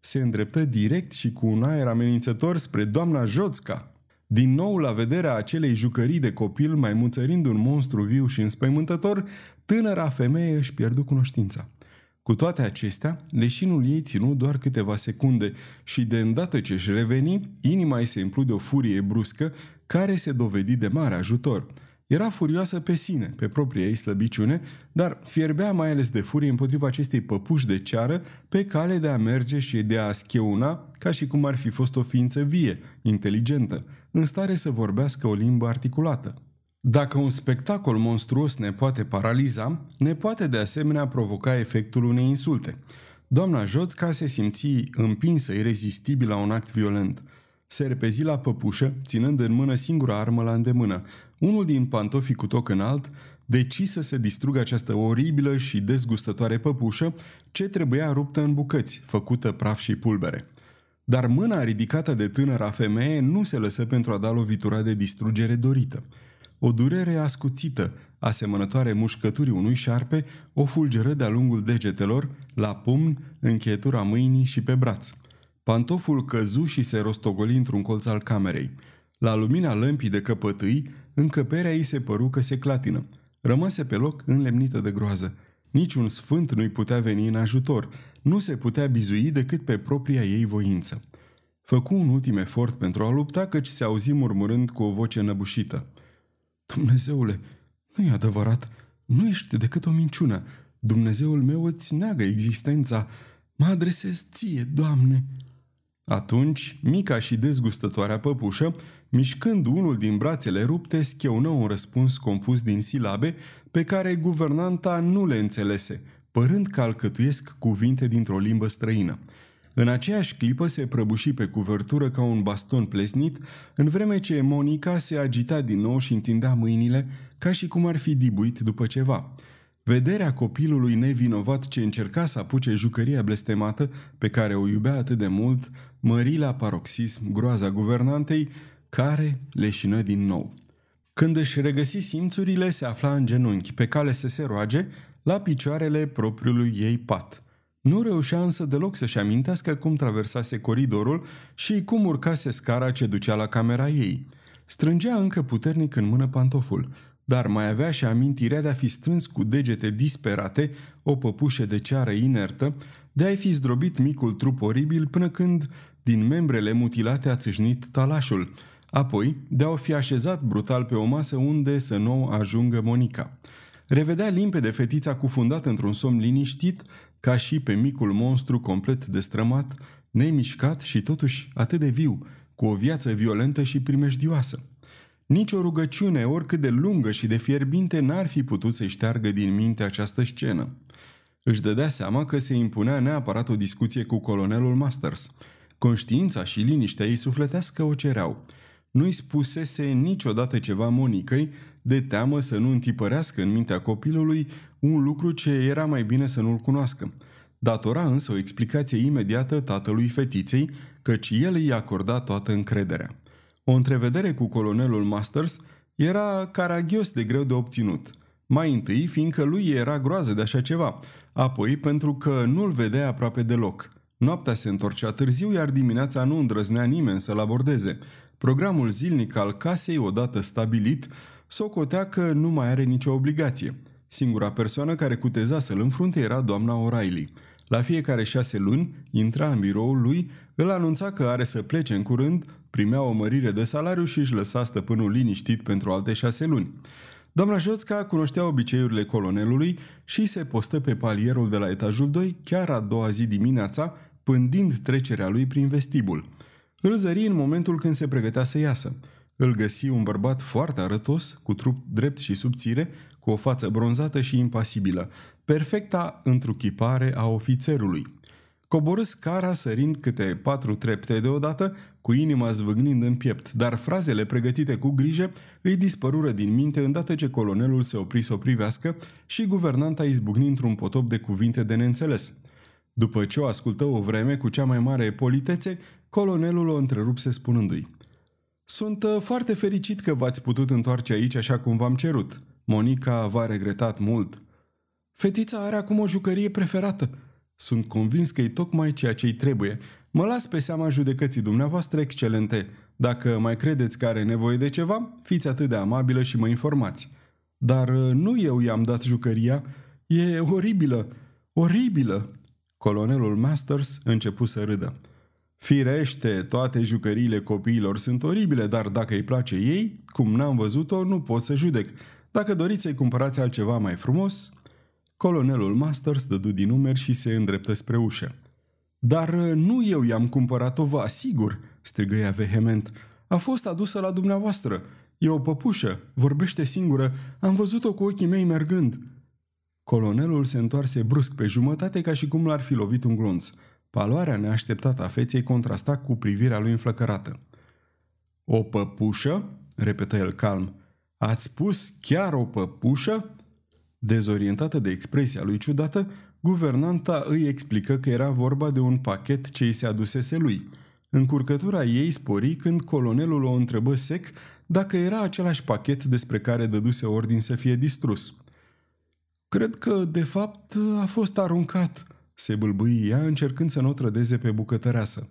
Se îndreptă direct și cu un aer amenințător spre doamna Joțca. Din nou, la vederea acelei jucării de copil, mai muțărind un monstru viu și înspăimântător, tânăra femeie își pierdu cunoștința. Cu toate acestea, leșinul ei ținu doar câteva secunde și de îndată ce își reveni, inima ei se implu de o furie bruscă care se dovedi de mare ajutor. Era furioasă pe sine, pe propria ei slăbiciune, dar fierbea mai ales de furie împotriva acestei păpuși de ceară pe cale de a merge și de a scheuna ca și cum ar fi fost o ființă vie, inteligentă, în stare să vorbească o limbă articulată. Dacă un spectacol monstruos ne poate paraliza, ne poate de asemenea provoca efectul unei insulte. Doamna Joțca se simți împinsă irezistibil la un act violent. Se repezi la păpușă, ținând în mână singura armă la îndemână. Unul din pantofii cu toc înalt decisă să distrugă această oribilă și dezgustătoare păpușă ce trebuia ruptă în bucăți, făcută praf și pulbere. Dar mâna ridicată de tânăra femeie nu se lăsă pentru a da lovitura de distrugere dorită. O durere ascuțită, asemănătoare mușcăturii unui șarpe, o fulgeră de-a lungul degetelor, la pumn, încheietura mâinii și pe braț. Pantoful căzu și se rostogoli într-un colț al camerei. La lumina lămpii de căpătâi, încăperea ei se păru că se clatină. Rămase pe loc înlemnită de groază. Niciun sfânt nu-i putea veni în ajutor. Nu se putea bizui decât pe propria ei voință. Făcu un ultim efort pentru a lupta, căci se auzi murmurând cu o voce năbușită – Dumnezeule, nu e adevărat. Nu ești decât o minciună. Dumnezeul meu îți neagă existența. Mă adresez ție, Doamne. Atunci, mica și dezgustătoarea păpușă, mișcând unul din brațele rupte, scheună un răspuns compus din silabe pe care guvernanta nu le înțelese, părând că alcătuiesc cuvinte dintr-o limbă străină – în aceeași clipă se prăbuși pe cuvertură ca un baston plesnit, în vreme ce Monica se agita din nou și întindea mâinile ca și cum ar fi dibuit după ceva. Vederea copilului nevinovat ce încerca să apuce jucăria blestemată pe care o iubea atât de mult, mări la paroxism groaza guvernantei, care leșină din nou. Când își regăsi simțurile, se afla în genunchi, pe cale să se roage, la picioarele propriului ei pat. Nu reușea însă deloc să-și amintească cum traversase coridorul și cum urcase scara ce ducea la camera ei. Strângea încă puternic în mână pantoful, dar mai avea și amintirea de a fi strâns cu degete disperate o păpușă de ceară inertă, de a-i fi zdrobit micul trup oribil până când din membrele mutilate a țâșnit talașul, apoi de a o fi așezat brutal pe o masă unde să nu ajungă Monica. Revedea limpede fetița cufundată într-un somn liniștit, ca și pe micul monstru complet destrămat, nemișcat și totuși atât de viu, cu o viață violentă și primejdioasă. Nici o rugăciune, oricât de lungă și de fierbinte, n-ar fi putut să-i șteargă din minte această scenă. Își dădea seama că se impunea neapărat o discuție cu colonelul Masters. Conștiința și liniștea ei sufletească o cereau. Nu-i spusese niciodată ceva Monicăi, de teamă să nu întipărească în mintea copilului un lucru ce era mai bine să nu-l cunoască. Datora însă o explicație imediată tatălui fetiței, căci el îi acorda toată încrederea. O întrevedere cu colonelul Masters era caragios de greu de obținut. Mai întâi, fiindcă lui era groază de așa ceva, apoi pentru că nu-l vedea aproape deloc. Noaptea se întorcea târziu, iar dimineața nu îndrăznea nimeni să-l abordeze. Programul zilnic al casei, odată stabilit, socotea că nu mai are nicio obligație. Singura persoană care cuteza să-l înfrunte era doamna O'Reilly. La fiecare șase luni, intra în biroul lui, îl anunța că are să plece în curând, primea o mărire de salariu și își lăsa stăpânul liniștit pentru alte șase luni. Doamna Joțca cunoștea obiceiurile colonelului și se postă pe palierul de la etajul 2 chiar a doua zi dimineața, pândind trecerea lui prin vestibul. Îl zări în momentul când se pregătea să iasă. Îl găsi un bărbat foarte arătos, cu trup drept și subțire, cu o față bronzată și impasibilă, perfecta întruchipare a ofițerului. Coborâ scara sărind câte patru trepte deodată, cu inima zvâgnind în piept, dar frazele pregătite cu grijă îi dispărură din minte îndată ce colonelul se opri să o privească și guvernanta izbucni într-un potop de cuvinte de neînțeles. După ce o ascultă o vreme cu cea mai mare politețe, colonelul o întrerupse spunându-i Sunt uh, foarte fericit că v-ați putut întoarce aici așa cum v-am cerut. Monica v-a regretat mult. Fetița are acum o jucărie preferată. Sunt convins că e tocmai ceea ce îi trebuie. Mă las pe seama judecății dumneavoastră excelente. Dacă mai credeți că are nevoie de ceva, fiți atât de amabilă și mă informați. Dar uh, nu eu i-am dat jucăria. E oribilă, oribilă. Colonelul Masters începu să râdă. Firește, toate jucăriile copiilor sunt oribile, dar dacă îi place ei, cum n-am văzut-o, nu pot să judec. Dacă doriți să-i cumpărați altceva mai frumos... Colonelul Masters dădu din numeri și se îndreptă spre ușă. Dar uh, nu eu i-am cumpărat-o, vă asigur, strigă ea vehement. A fost adusă la dumneavoastră. E o păpușă, vorbește singură, am văzut-o cu ochii mei mergând. Colonelul se întoarse brusc pe jumătate ca și cum l-ar fi lovit un glonț. Paloarea neașteptată a feței contrasta cu privirea lui înflăcărată. O păpușă?" repetă el calm. Ați spus chiar o păpușă?" Dezorientată de expresia lui ciudată, guvernanta îi explică că era vorba de un pachet ce îi se adusese lui. Încurcătura ei spori când colonelul o întrebă sec dacă era același pachet despre care dăduse ordin să fie distrus. Cred că, de fapt, a fost aruncat," se bâlbâi ea încercând să nu o trădeze pe bucătăreasă.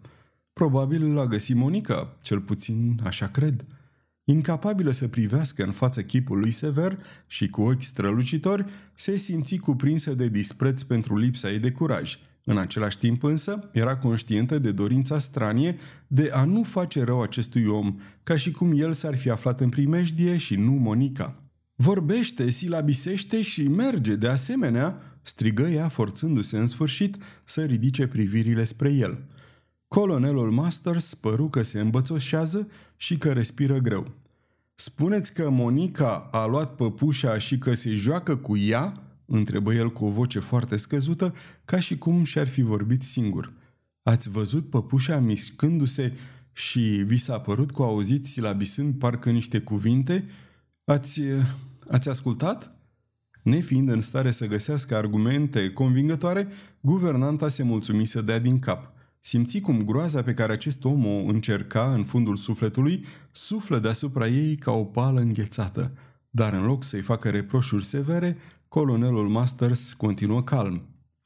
Probabil l-a găsit Monica, cel puțin așa cred." Incapabilă să privească în față chipul lui sever și cu ochi strălucitori, se simți cuprinsă de dispreț pentru lipsa ei de curaj. În același timp însă, era conștientă de dorința stranie de a nu face rău acestui om, ca și cum el s-ar fi aflat în primejdie și nu Monica. Vorbește, silabisește și merge de asemenea, strigă ea, forțându-se în sfârșit să ridice privirile spre el. Colonelul Masters păru că se îmbățoșează și că respiră greu. Spuneți că Monica a luat păpușa și că se joacă cu ea?" întrebă el cu o voce foarte scăzută, ca și cum și-ar fi vorbit singur. Ați văzut păpușa mișcându-se și vi s-a părut că auziți silabisând parcă niște cuvinte? Ați, ați ascultat?" Nefiind în stare să găsească argumente convingătoare, guvernanta se mulțumi să dea din cap – Simți cum groaza pe care acest om o încerca în fundul sufletului suflă deasupra ei ca o pală înghețată, dar în loc să-i facă reproșuri severe, colonelul Masters continuă calm.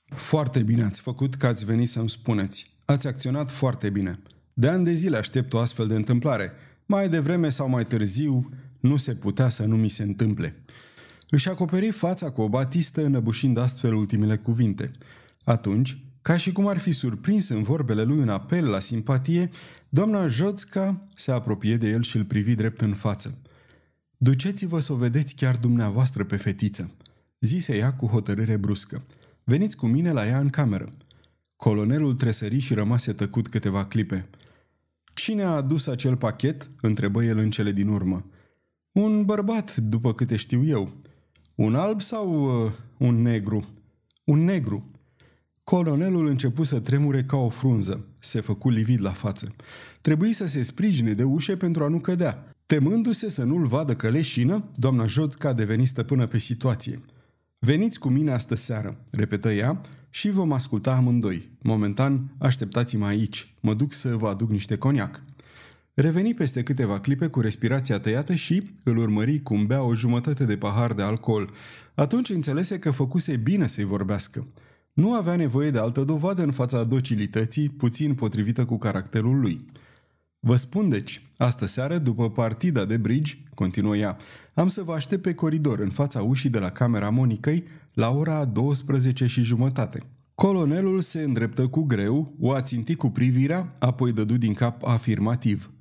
Foarte bine ați făcut că ați venit să-mi spuneți. Ați acționat foarte bine. De ani de zile aștept o astfel de întâmplare. Mai devreme sau mai târziu, nu se putea să nu mi se întâmple. Își acoperi fața cu o batistă înăbușind astfel ultimele cuvinte. Atunci, ca și cum ar fi surprins în vorbele lui un apel la simpatie, doamna Jodska se apropie de el și îl privi drept în față. Duceți-vă să o vedeți chiar dumneavoastră pe fetiță, zise ea cu hotărâre bruscă. Veniți cu mine la ea în cameră. Colonelul tresări și rămase tăcut câteva clipe. Cine a adus acel pachet?" întrebă el în cele din urmă. Un bărbat, după câte știu eu. Un alb sau uh, un negru? Un negru. Colonelul începu să tremure ca o frunză. Se făcu livid la față. Trebuie să se sprijine de ușe pentru a nu cădea. Temându-se să nu-l vadă că leșină, doamna Joțca deveni stăpână pe situație. Veniți cu mine astă seară, repetă ea, și vom asculta amândoi. Momentan, așteptați-mă aici. Mă duc să vă aduc niște coniac. Reveni peste câteva clipe cu respirația tăiată și îl urmări cum bea o jumătate de pahar de alcool. Atunci înțelese că făcuse bine să-i vorbească. Nu avea nevoie de altă dovadă în fața docilității, puțin potrivită cu caracterul lui. Vă spun deci, astă seară, după partida de bridge, continuă ea, am să vă aștept pe coridor în fața ușii de la camera Monicăi la ora 12 și jumătate. Colonelul se îndreptă cu greu, o aținti cu privirea, apoi dădu din cap afirmativ.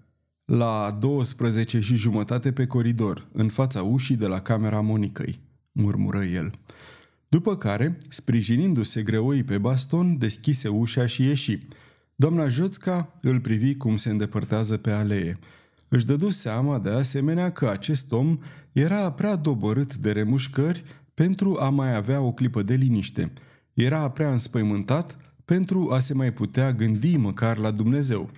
La 12 și jumătate pe coridor, în fața ușii de la camera Monicăi, murmură el. După care, sprijinindu-se greoi pe baston, deschise ușa și ieși. Doamna Joțca îl privi cum se îndepărtează pe alee. Își dădu seama de asemenea că acest om era prea dobărât de remușcări pentru a mai avea o clipă de liniște. Era prea înspăimântat pentru a se mai putea gândi măcar la Dumnezeu.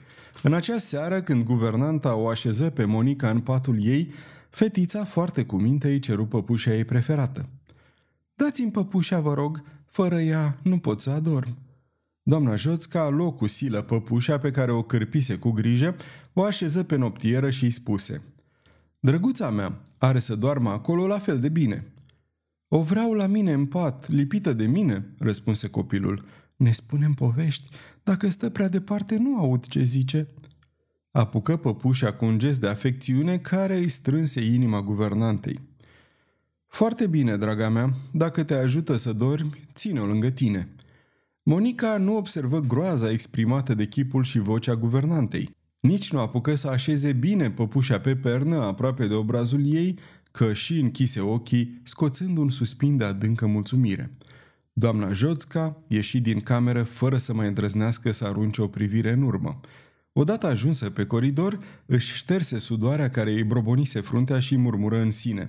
În acea seară, când guvernanta o așeză pe Monica în patul ei, fetița foarte cu minte îi ceru păpușa ei preferată. Dați-mi păpușa, vă rog, fără ea nu pot să adorm. Doamna Joțca luă cu silă păpușa pe care o cârpise cu grijă, o așeză pe noptieră și îi spuse Drăguța mea, are să doarmă acolo la fel de bine. O vreau la mine în pat, lipită de mine, răspunse copilul. Ne spunem povești, dacă stă prea departe nu aud ce zice. Apucă păpușa cu un gest de afecțiune care îi strânse inima guvernantei. Foarte bine, draga mea, dacă te ajută să dormi, ține-o lângă tine. Monica nu observă groaza exprimată de chipul și vocea guvernantei. Nici nu apucă să așeze bine păpușa pe pernă aproape de obrazul ei, că și închise ochii, scoțând un suspin de adâncă mulțumire. Doamna Joțca ieși din cameră fără să mai îndrăznească să arunce o privire în urmă. Odată ajunsă pe coridor, își șterse sudoarea care îi brobonise fruntea și murmură în sine.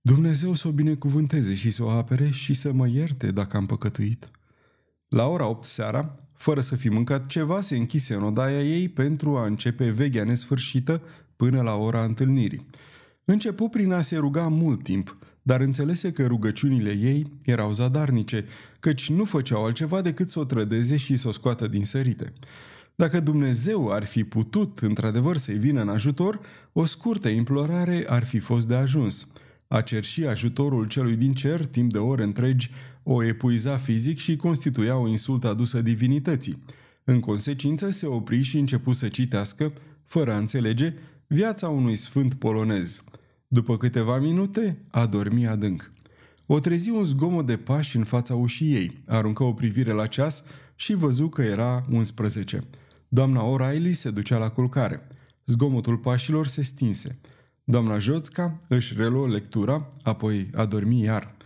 Dumnezeu să o binecuvânteze și să o apere și să mă ierte dacă am păcătuit. La ora 8 seara, fără să fi mâncat ceva, se închise în odaia ei pentru a începe veghea nesfârșită până la ora întâlnirii. Începu prin a se ruga mult timp, dar înțelese că rugăciunile ei erau zadarnice, căci nu făceau altceva decât să o trădeze și să o scoată din sărite. Dacă Dumnezeu ar fi putut, într-adevăr, să-i vină în ajutor, o scurtă implorare ar fi fost de ajuns. A cerși ajutorul celui din cer timp de ore întregi o epuiza fizic și constituia o insultă adusă divinității. În consecință se opri și începu să citească, fără a înțelege, viața unui sfânt polonez. După câteva minute, a dormit adânc. O trezi un zgomot de pași în fața ușii ei, aruncă o privire la ceas și văzu că era 11. Doamna O'Reilly se ducea la culcare. Zgomotul pașilor se stinse. Doamna Joțca își reluă lectura, apoi a dormit iar.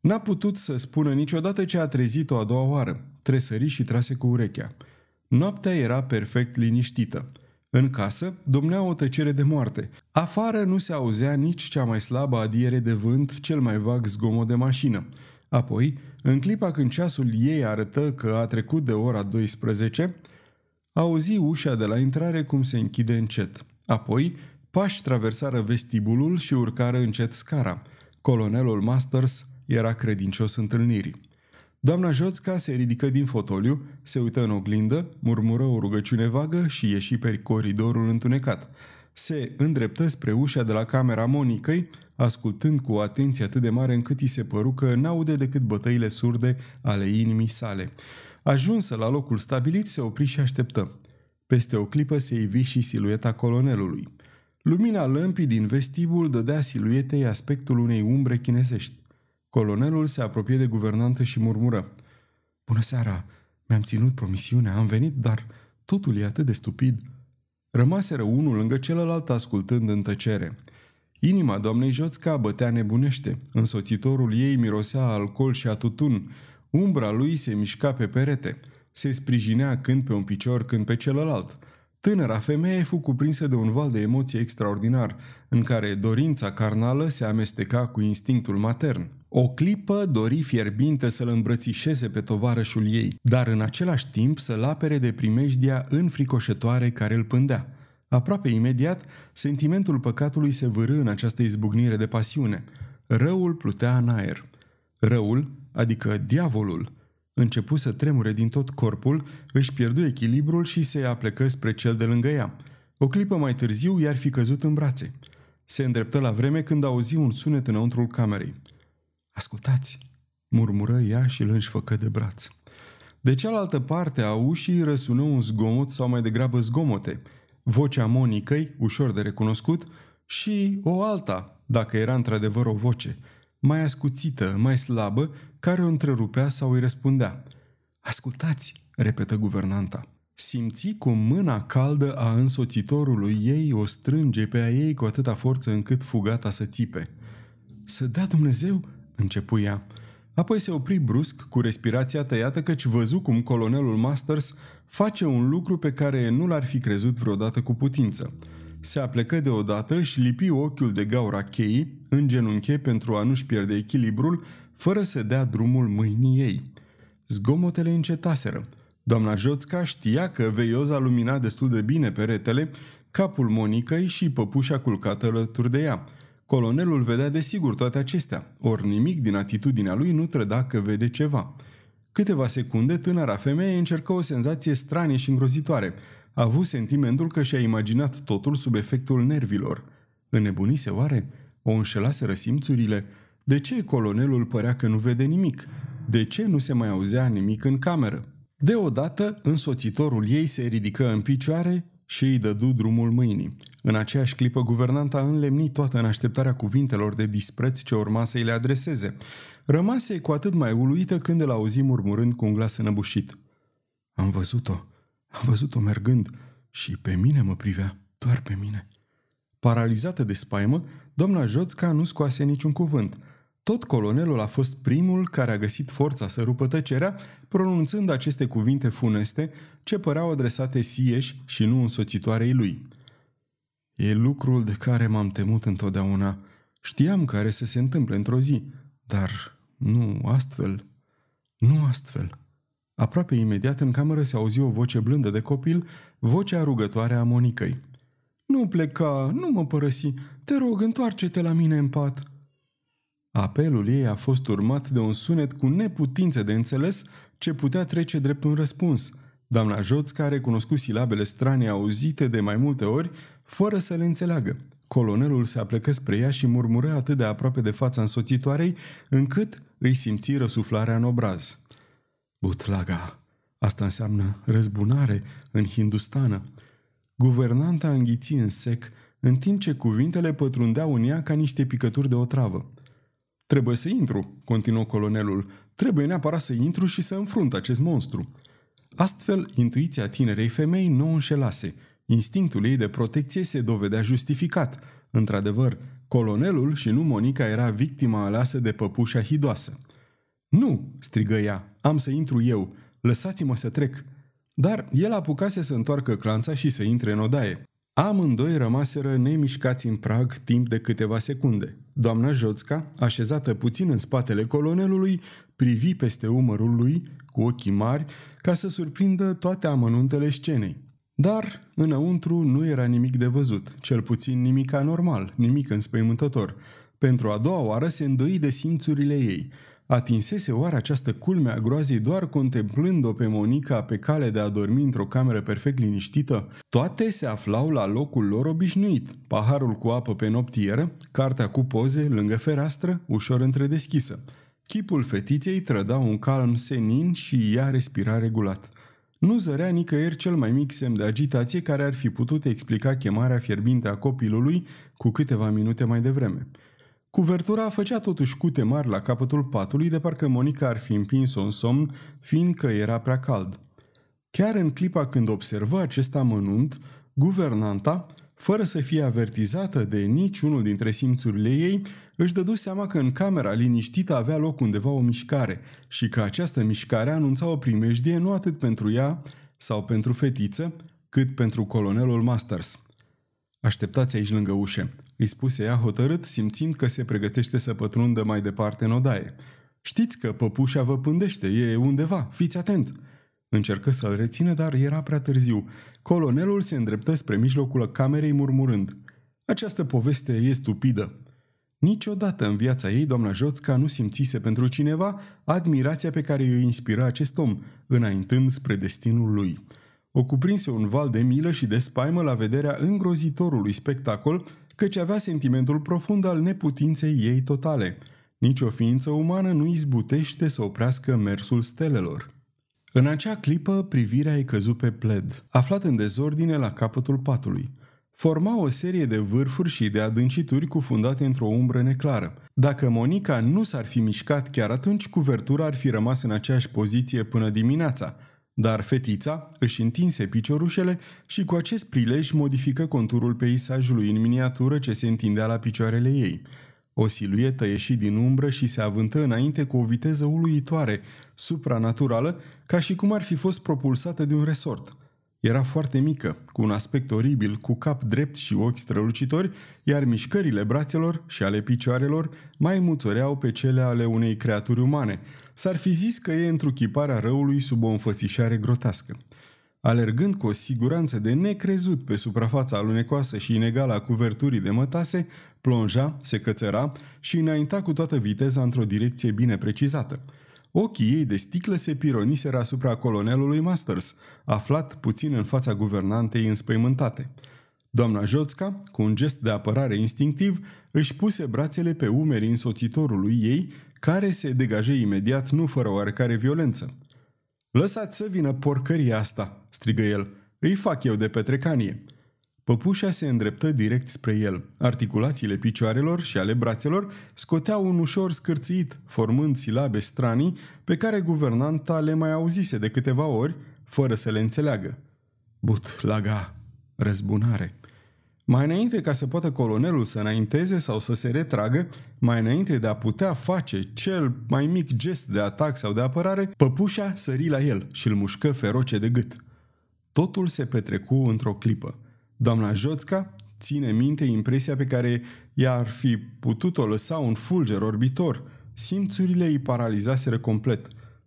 N-a putut să spună niciodată ce a trezit-o a doua oară. Tresări și trase cu urechea. Noaptea era perfect liniștită. În casă domnea o tăcere de moarte. Afară nu se auzea nici cea mai slabă adiere de vânt, cel mai vag zgomot de mașină. Apoi, în clipa când ceasul ei arătă că a trecut de ora 12, auzi ușa de la intrare cum se închide încet. Apoi, pași traversară vestibulul și urcară încet scara. Colonelul Masters era credincios întâlnirii. Doamna Joțca se ridică din fotoliu, se uită în oglindă, murmură o rugăciune vagă și ieși pe coridorul întunecat. Se îndreptă spre ușa de la camera Monicăi, ascultând cu o atenție atât de mare încât îi se păru că n-aude decât bătăile surde ale inimii sale. Ajunsă la locul stabilit, se opri și așteptă. Peste o clipă se ivi și silueta colonelului. Lumina lămpii din vestibul dădea siluetei aspectul unei umbre chinezești. Colonelul se apropie de guvernantă și murmură. Bună seara! Mi-am ținut promisiunea, am venit, dar totul e atât de stupid. Rămaseră unul lângă celălalt ascultând în tăcere. Inima doamnei Joțca bătea nebunește. Însoțitorul ei mirosea alcool și a tutun. Umbra lui se mișca pe perete. Se sprijinea când pe un picior, când pe celălalt. Tânăra femeie fu cuprinsă de un val de emoție extraordinar, în care dorința carnală se amesteca cu instinctul matern. O clipă dori fierbinte să-l îmbrățișeze pe tovarășul ei, dar în același timp să-l apere de primejdia înfricoșătoare care îl pândea. Aproape imediat, sentimentul păcatului se vârâ în această izbucnire de pasiune. Răul plutea în aer. Răul, adică diavolul, începu să tremure din tot corpul, își pierdu echilibrul și se aplecă spre cel de lângă ea. O clipă mai târziu i-ar fi căzut în brațe. Se îndreptă la vreme când auzi un sunet înăuntrul camerei. Ascultați!" murmură ea și îl înșfăcă de braț. De cealaltă parte a ușii răsună un zgomot sau mai degrabă zgomote, vocea Monicăi, ușor de recunoscut, și o alta, dacă era într-adevăr o voce, mai ascuțită, mai slabă, care o întrerupea sau îi răspundea. Ascultați, repetă guvernanta. Simți cum mâna caldă a însoțitorului ei o strânge pe a ei cu atâta forță încât fugata să țipe. Să dea Dumnezeu începu ea. Apoi se opri brusc, cu respirația tăiată, căci văzu cum colonelul Masters face un lucru pe care nu l-ar fi crezut vreodată cu putință. Se aplecă deodată și lipi ochiul de gaura cheii în genunche pentru a nu-și pierde echilibrul, fără să dea drumul mâinii ei. Zgomotele încetaseră. Doamna Joțca știa că veioza lumina destul de bine peretele, capul Monicăi și păpușa culcată alături de ea – Colonelul vedea desigur toate acestea, ori nimic din atitudinea lui nu trăda că vede ceva. Câteva secunde, tânăra femeie încercă o senzație stranie și îngrozitoare. A avut sentimentul că și-a imaginat totul sub efectul nervilor. Înnebunise oare? O înșelase simțurile? De ce colonelul părea că nu vede nimic? De ce nu se mai auzea nimic în cameră? Deodată, însoțitorul ei se ridică în picioare și îi dădu drumul mâinii. În aceeași clipă, guvernanta înlemni toată în așteptarea cuvintelor de dispreț ce urma să-i le adreseze. Rămase cu atât mai uluită când îl auzi murmurând cu un glas înăbușit. Am văzut-o, am văzut-o mergând și pe mine mă privea, doar pe mine. Paralizată de spaimă, doamna Joțca nu scoase niciun cuvânt – tot colonelul a fost primul care a găsit forța să rupă tăcerea, pronunțând aceste cuvinte funeste ce păreau adresate sieși și nu însoțitoarei lui. E lucrul de care m-am temut întotdeauna. Știam care să se întâmple într-o zi, dar nu astfel. Nu astfel. Aproape imediat în cameră se auzi o voce blândă de copil, vocea rugătoare a Monicăi. Nu pleca, nu mă părăsi, te rog, întoarce-te la mine în pat." Apelul ei a fost urmat de un sunet cu neputință de înțeles ce putea trece drept un răspuns. Doamna Joțca a recunoscut silabele strane auzite de mai multe ori, fără să le înțeleagă. Colonelul se aplecă spre ea și murmură atât de aproape de fața însoțitoarei, încât îi simți răsuflarea în obraz. Butlaga. Asta înseamnă răzbunare în hindustană. Guvernanta înghiți în sec, în timp ce cuvintele pătrundeau în ea ca niște picături de otravă. Trebuie să intru, continuă colonelul. Trebuie neapărat să intru și să înfrunt acest monstru. Astfel, intuiția tinerei femei nu o înșelase. Instinctul ei de protecție se dovedea justificat. Într-adevăr, colonelul și nu Monica era victima aleasă de păpușa hidoasă. Nu!" strigă ea. Am să intru eu. Lăsați-mă să trec." Dar el apucase să întoarcă clanța și să intre în odaie. Amândoi rămaseră nemișcați în prag timp de câteva secunde. Doamna Joțca, așezată puțin în spatele colonelului, privi peste umărul lui cu ochii mari ca să surprindă toate amănuntele scenei. Dar înăuntru nu era nimic de văzut, cel puțin nimic anormal, nimic înspăimântător. Pentru a doua oară se îndoi de simțurile ei. Atinsese oare această culme a groazei doar contemplând-o pe Monica pe cale de a dormi într-o cameră perfect liniștită? Toate se aflau la locul lor obișnuit. Paharul cu apă pe noptieră, cartea cu poze lângă fereastră, ușor întredeschisă. Chipul fetiței trăda un calm senin și ea respira regulat. Nu zărea nicăieri cel mai mic semn de agitație care ar fi putut explica chemarea fierbinte a copilului cu câteva minute mai devreme. Cuvertura făcea totuși cute mari la capătul patului, de parcă Monica ar fi împins-o în somn, fiindcă era prea cald. Chiar în clipa când observă acest amănunt, guvernanta, fără să fie avertizată de niciunul dintre simțurile ei, își dădu seama că în camera liniștită avea loc undeva o mișcare și că această mișcare anunța o primejdie nu atât pentru ea sau pentru fetiță, cât pentru colonelul Masters. Așteptați aici lângă ușe, îi spuse ea hotărât, simțind că se pregătește să pătrundă mai departe în odaie. Știți că păpușa vă pândește, e undeva, fiți atent!" Încercă să-l rețină, dar era prea târziu. Colonelul se îndreptă spre mijlocul camerei murmurând. Această poveste e stupidă. Niciodată în viața ei, doamna Joțca nu simțise pentru cineva admirația pe care îi inspira acest om, înaintând spre destinul lui. O cuprinse un val de milă și de spaimă la vederea îngrozitorului spectacol, căci avea sentimentul profund al neputinței ei totale. Nici o ființă umană nu izbutește să oprească mersul stelelor. În acea clipă, privirea ei căzut pe pled, aflat în dezordine la capătul patului. Forma o serie de vârfuri și de adâncituri cufundate într-o umbră neclară. Dacă Monica nu s-ar fi mișcat chiar atunci, cuvertura ar fi rămas în aceeași poziție până dimineața. Dar fetița își întinse piciorușele și cu acest prilej modifică conturul peisajului în miniatură ce se întindea la picioarele ei – o siluetă ieși din umbră și se avântă înainte cu o viteză uluitoare, supranaturală, ca și cum ar fi fost propulsată de un resort. Era foarte mică, cu un aspect oribil, cu cap drept și ochi strălucitori, iar mișcările brațelor și ale picioarelor mai muțoreau pe cele ale unei creaturi umane. S-ar fi zis că e întruchiparea răului sub o înfățișare grotescă. Alergând cu o siguranță de necrezut pe suprafața alunecoasă și inegală a cuverturii de mătase, plonja, se cățăra și înainta cu toată viteza într-o direcție bine precizată. Ochii ei de sticlă se pironiseră asupra colonelului Masters, aflat puțin în fața guvernantei înspăimântate. Doamna Joțca, cu un gest de apărare instinctiv, își puse brațele pe umerii însoțitorului ei, care se degaje imediat, nu fără oarecare violență. Lăsați să vină porcăria asta!" strigă el. Îi fac eu de petrecanie!" Păpușa se îndreptă direct spre el. Articulațiile picioarelor și ale brațelor scoteau un ușor scârțit, formând silabe stranii pe care guvernanta le mai auzise de câteva ori, fără să le înțeleagă. But, laga, răzbunare. Mai înainte ca să poată colonelul să înainteze sau să se retragă, mai înainte de a putea face cel mai mic gest de atac sau de apărare, păpușa sări la el și îl mușcă feroce de gât. Totul se petrecu într-o clipă. Doamna Joțca ține minte impresia pe care i-ar fi putut-o lăsa un fulger orbitor. Simțurile îi paralizaseră complet.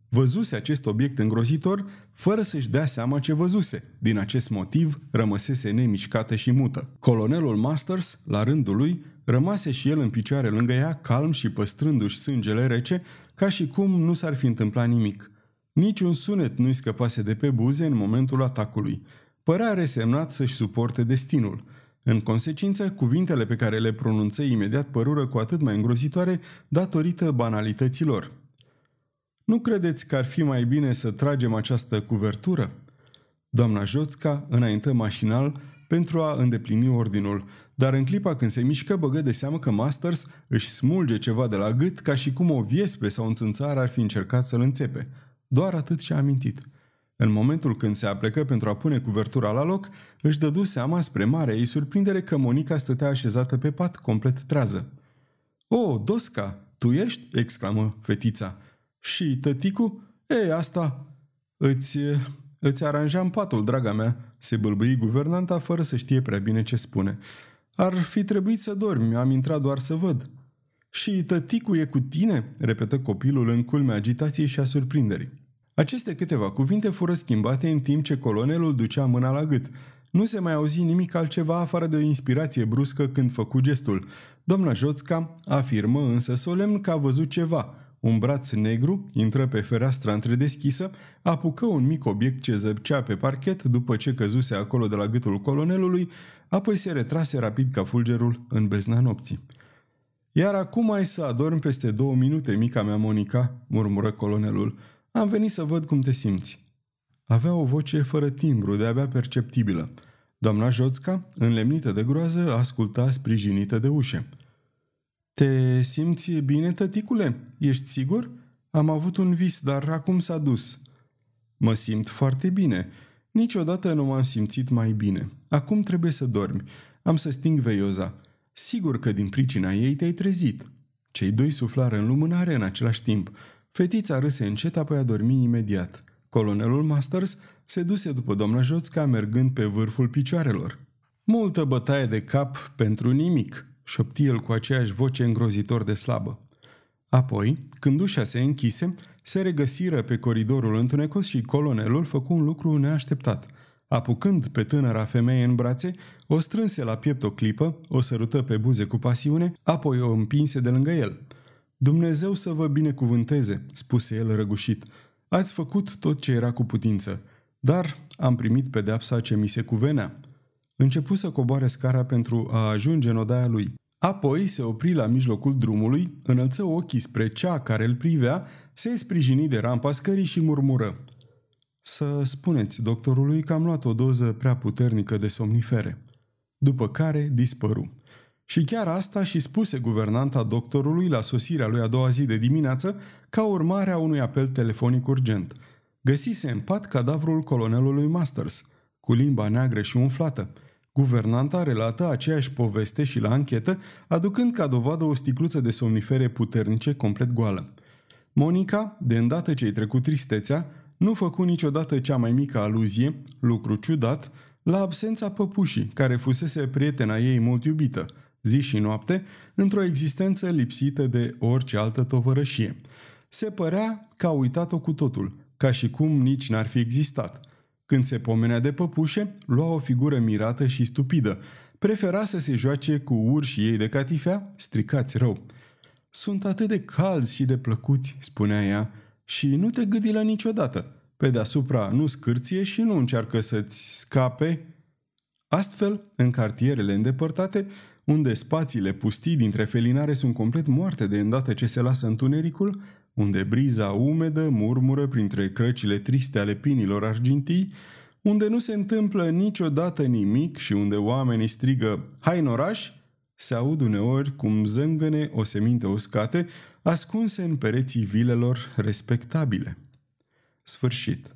Văzuse acest obiect îngrozitor fără să-și dea seama ce văzuse. Din acest motiv rămăsese nemișcată și mută. Colonelul Masters, la rândul lui, rămase și el în picioare lângă ea, calm și păstrându-și sângele rece, ca și cum nu s-ar fi întâmplat nimic. Niciun sunet nu-i scăpase de pe buze în momentul atacului. Părea resemnat să-și suporte destinul. În consecință, cuvintele pe care le pronunță imediat părură cu atât mai îngrozitoare datorită banalităților. Nu credeți că ar fi mai bine să tragem această cuvertură? Doamna Joțca înaintă mașinal pentru a îndeplini ordinul, dar în clipa când se mișcă băgă de seamă că Masters își smulge ceva de la gât ca și cum o viespe sau un țânțar ar fi încercat să-l înțepe. Doar atât și-a amintit – în momentul când se aplecă pentru a pune cuvertura la loc, își dădu seama spre marea ei surprindere că Monica stătea așezată pe pat, complet trează. O, Dosca, tu ești?" exclamă fetița. Și tăticu? E, asta... Îți... îți aranjam patul, draga mea," se bâlbâi guvernanta fără să știe prea bine ce spune. Ar fi trebuit să dormi, am intrat doar să văd." Și tăticu e cu tine?" repetă copilul în culmea agitației și a surprinderii. Aceste câteva cuvinte fură schimbate în timp ce colonelul ducea mâna la gât. Nu se mai auzi nimic altceva afară de o inspirație bruscă când făcu gestul. Doamna Joțca afirmă însă solemn că a văzut ceva, Un braț negru intră pe fereastra întredeschisă, apucă un mic obiect ce zăpcea pe parchet după ce căzuse acolo de la gâtul colonelului, apoi se retrase rapid ca fulgerul în bezna nopții. Iar acum ai să adormi peste două minute, mica mea Monica, murmură colonelul. Am venit să văd cum te simți. Avea o voce fără timbru, de-abia perceptibilă. Doamna Joțca, înlemnită de groază, asculta sprijinită de ușe. Te simți bine, tăticule? Ești sigur? Am avut un vis, dar acum s-a dus. Mă simt foarte bine. Niciodată nu m-am simțit mai bine. Acum trebuie să dormi. Am să sting veioza. Sigur că din pricina ei te-ai trezit. Cei doi suflară în lumânare în același timp. Fetița râse încet, apoi a dormit imediat. Colonelul Masters se duse după doamna Joțca mergând pe vârful picioarelor. Multă bătaie de cap pentru nimic, șopti el cu aceeași voce îngrozitor de slabă. Apoi, când ușa se închise, se regăsiră pe coridorul întunecos și colonelul făcu un lucru neașteptat. Apucând pe tânăra femeie în brațe, o strânse la piept o clipă, o sărută pe buze cu pasiune, apoi o împinse de lângă el. Dumnezeu să vă binecuvânteze, spuse el răgușit. Ați făcut tot ce era cu putință, dar am primit pedeapsa ce mi se cuvenea. Începu să coboare scara pentru a ajunge în odaia lui. Apoi se opri la mijlocul drumului, înălță ochii spre cea care îl privea, se sprijini de rampa scării și murmură. Să spuneți doctorului că am luat o doză prea puternică de somnifere. După care dispăru. Și chiar asta și spuse guvernanta doctorului la sosirea lui a doua zi de dimineață ca urmare a unui apel telefonic urgent. Găsise în pat cadavrul colonelului Masters, cu limba neagră și umflată. Guvernanta relată aceeași poveste și la anchetă, aducând ca dovadă o sticluță de somnifere puternice complet goală. Monica, de îndată ce-i trecut tristețea, nu făcu niciodată cea mai mică aluzie, lucru ciudat, la absența păpușii, care fusese prietena ei mult iubită, zi și noapte, într-o existență lipsită de orice altă tovărășie. Se părea că a uitat-o cu totul, ca și cum nici n-ar fi existat – când se pomenea de păpușe, lua o figură mirată și stupidă. Prefera să se joace cu urșii ei de catifea, stricați rău. Sunt atât de calzi și de plăcuți, spunea ea, și nu te gâdi la niciodată. Pe deasupra nu scârție și nu încearcă să-ți scape. Astfel, în cartierele îndepărtate, unde spațiile pustii dintre felinare sunt complet moarte de îndată ce se lasă întunericul, unde briza umedă murmură printre crăcile triste ale pinilor argintii, unde nu se întâmplă niciodată nimic și unde oamenii strigă Hai în oraș!", se aud uneori cum zângăne o seminte uscate ascunse în pereții vilelor respectabile. Sfârșit.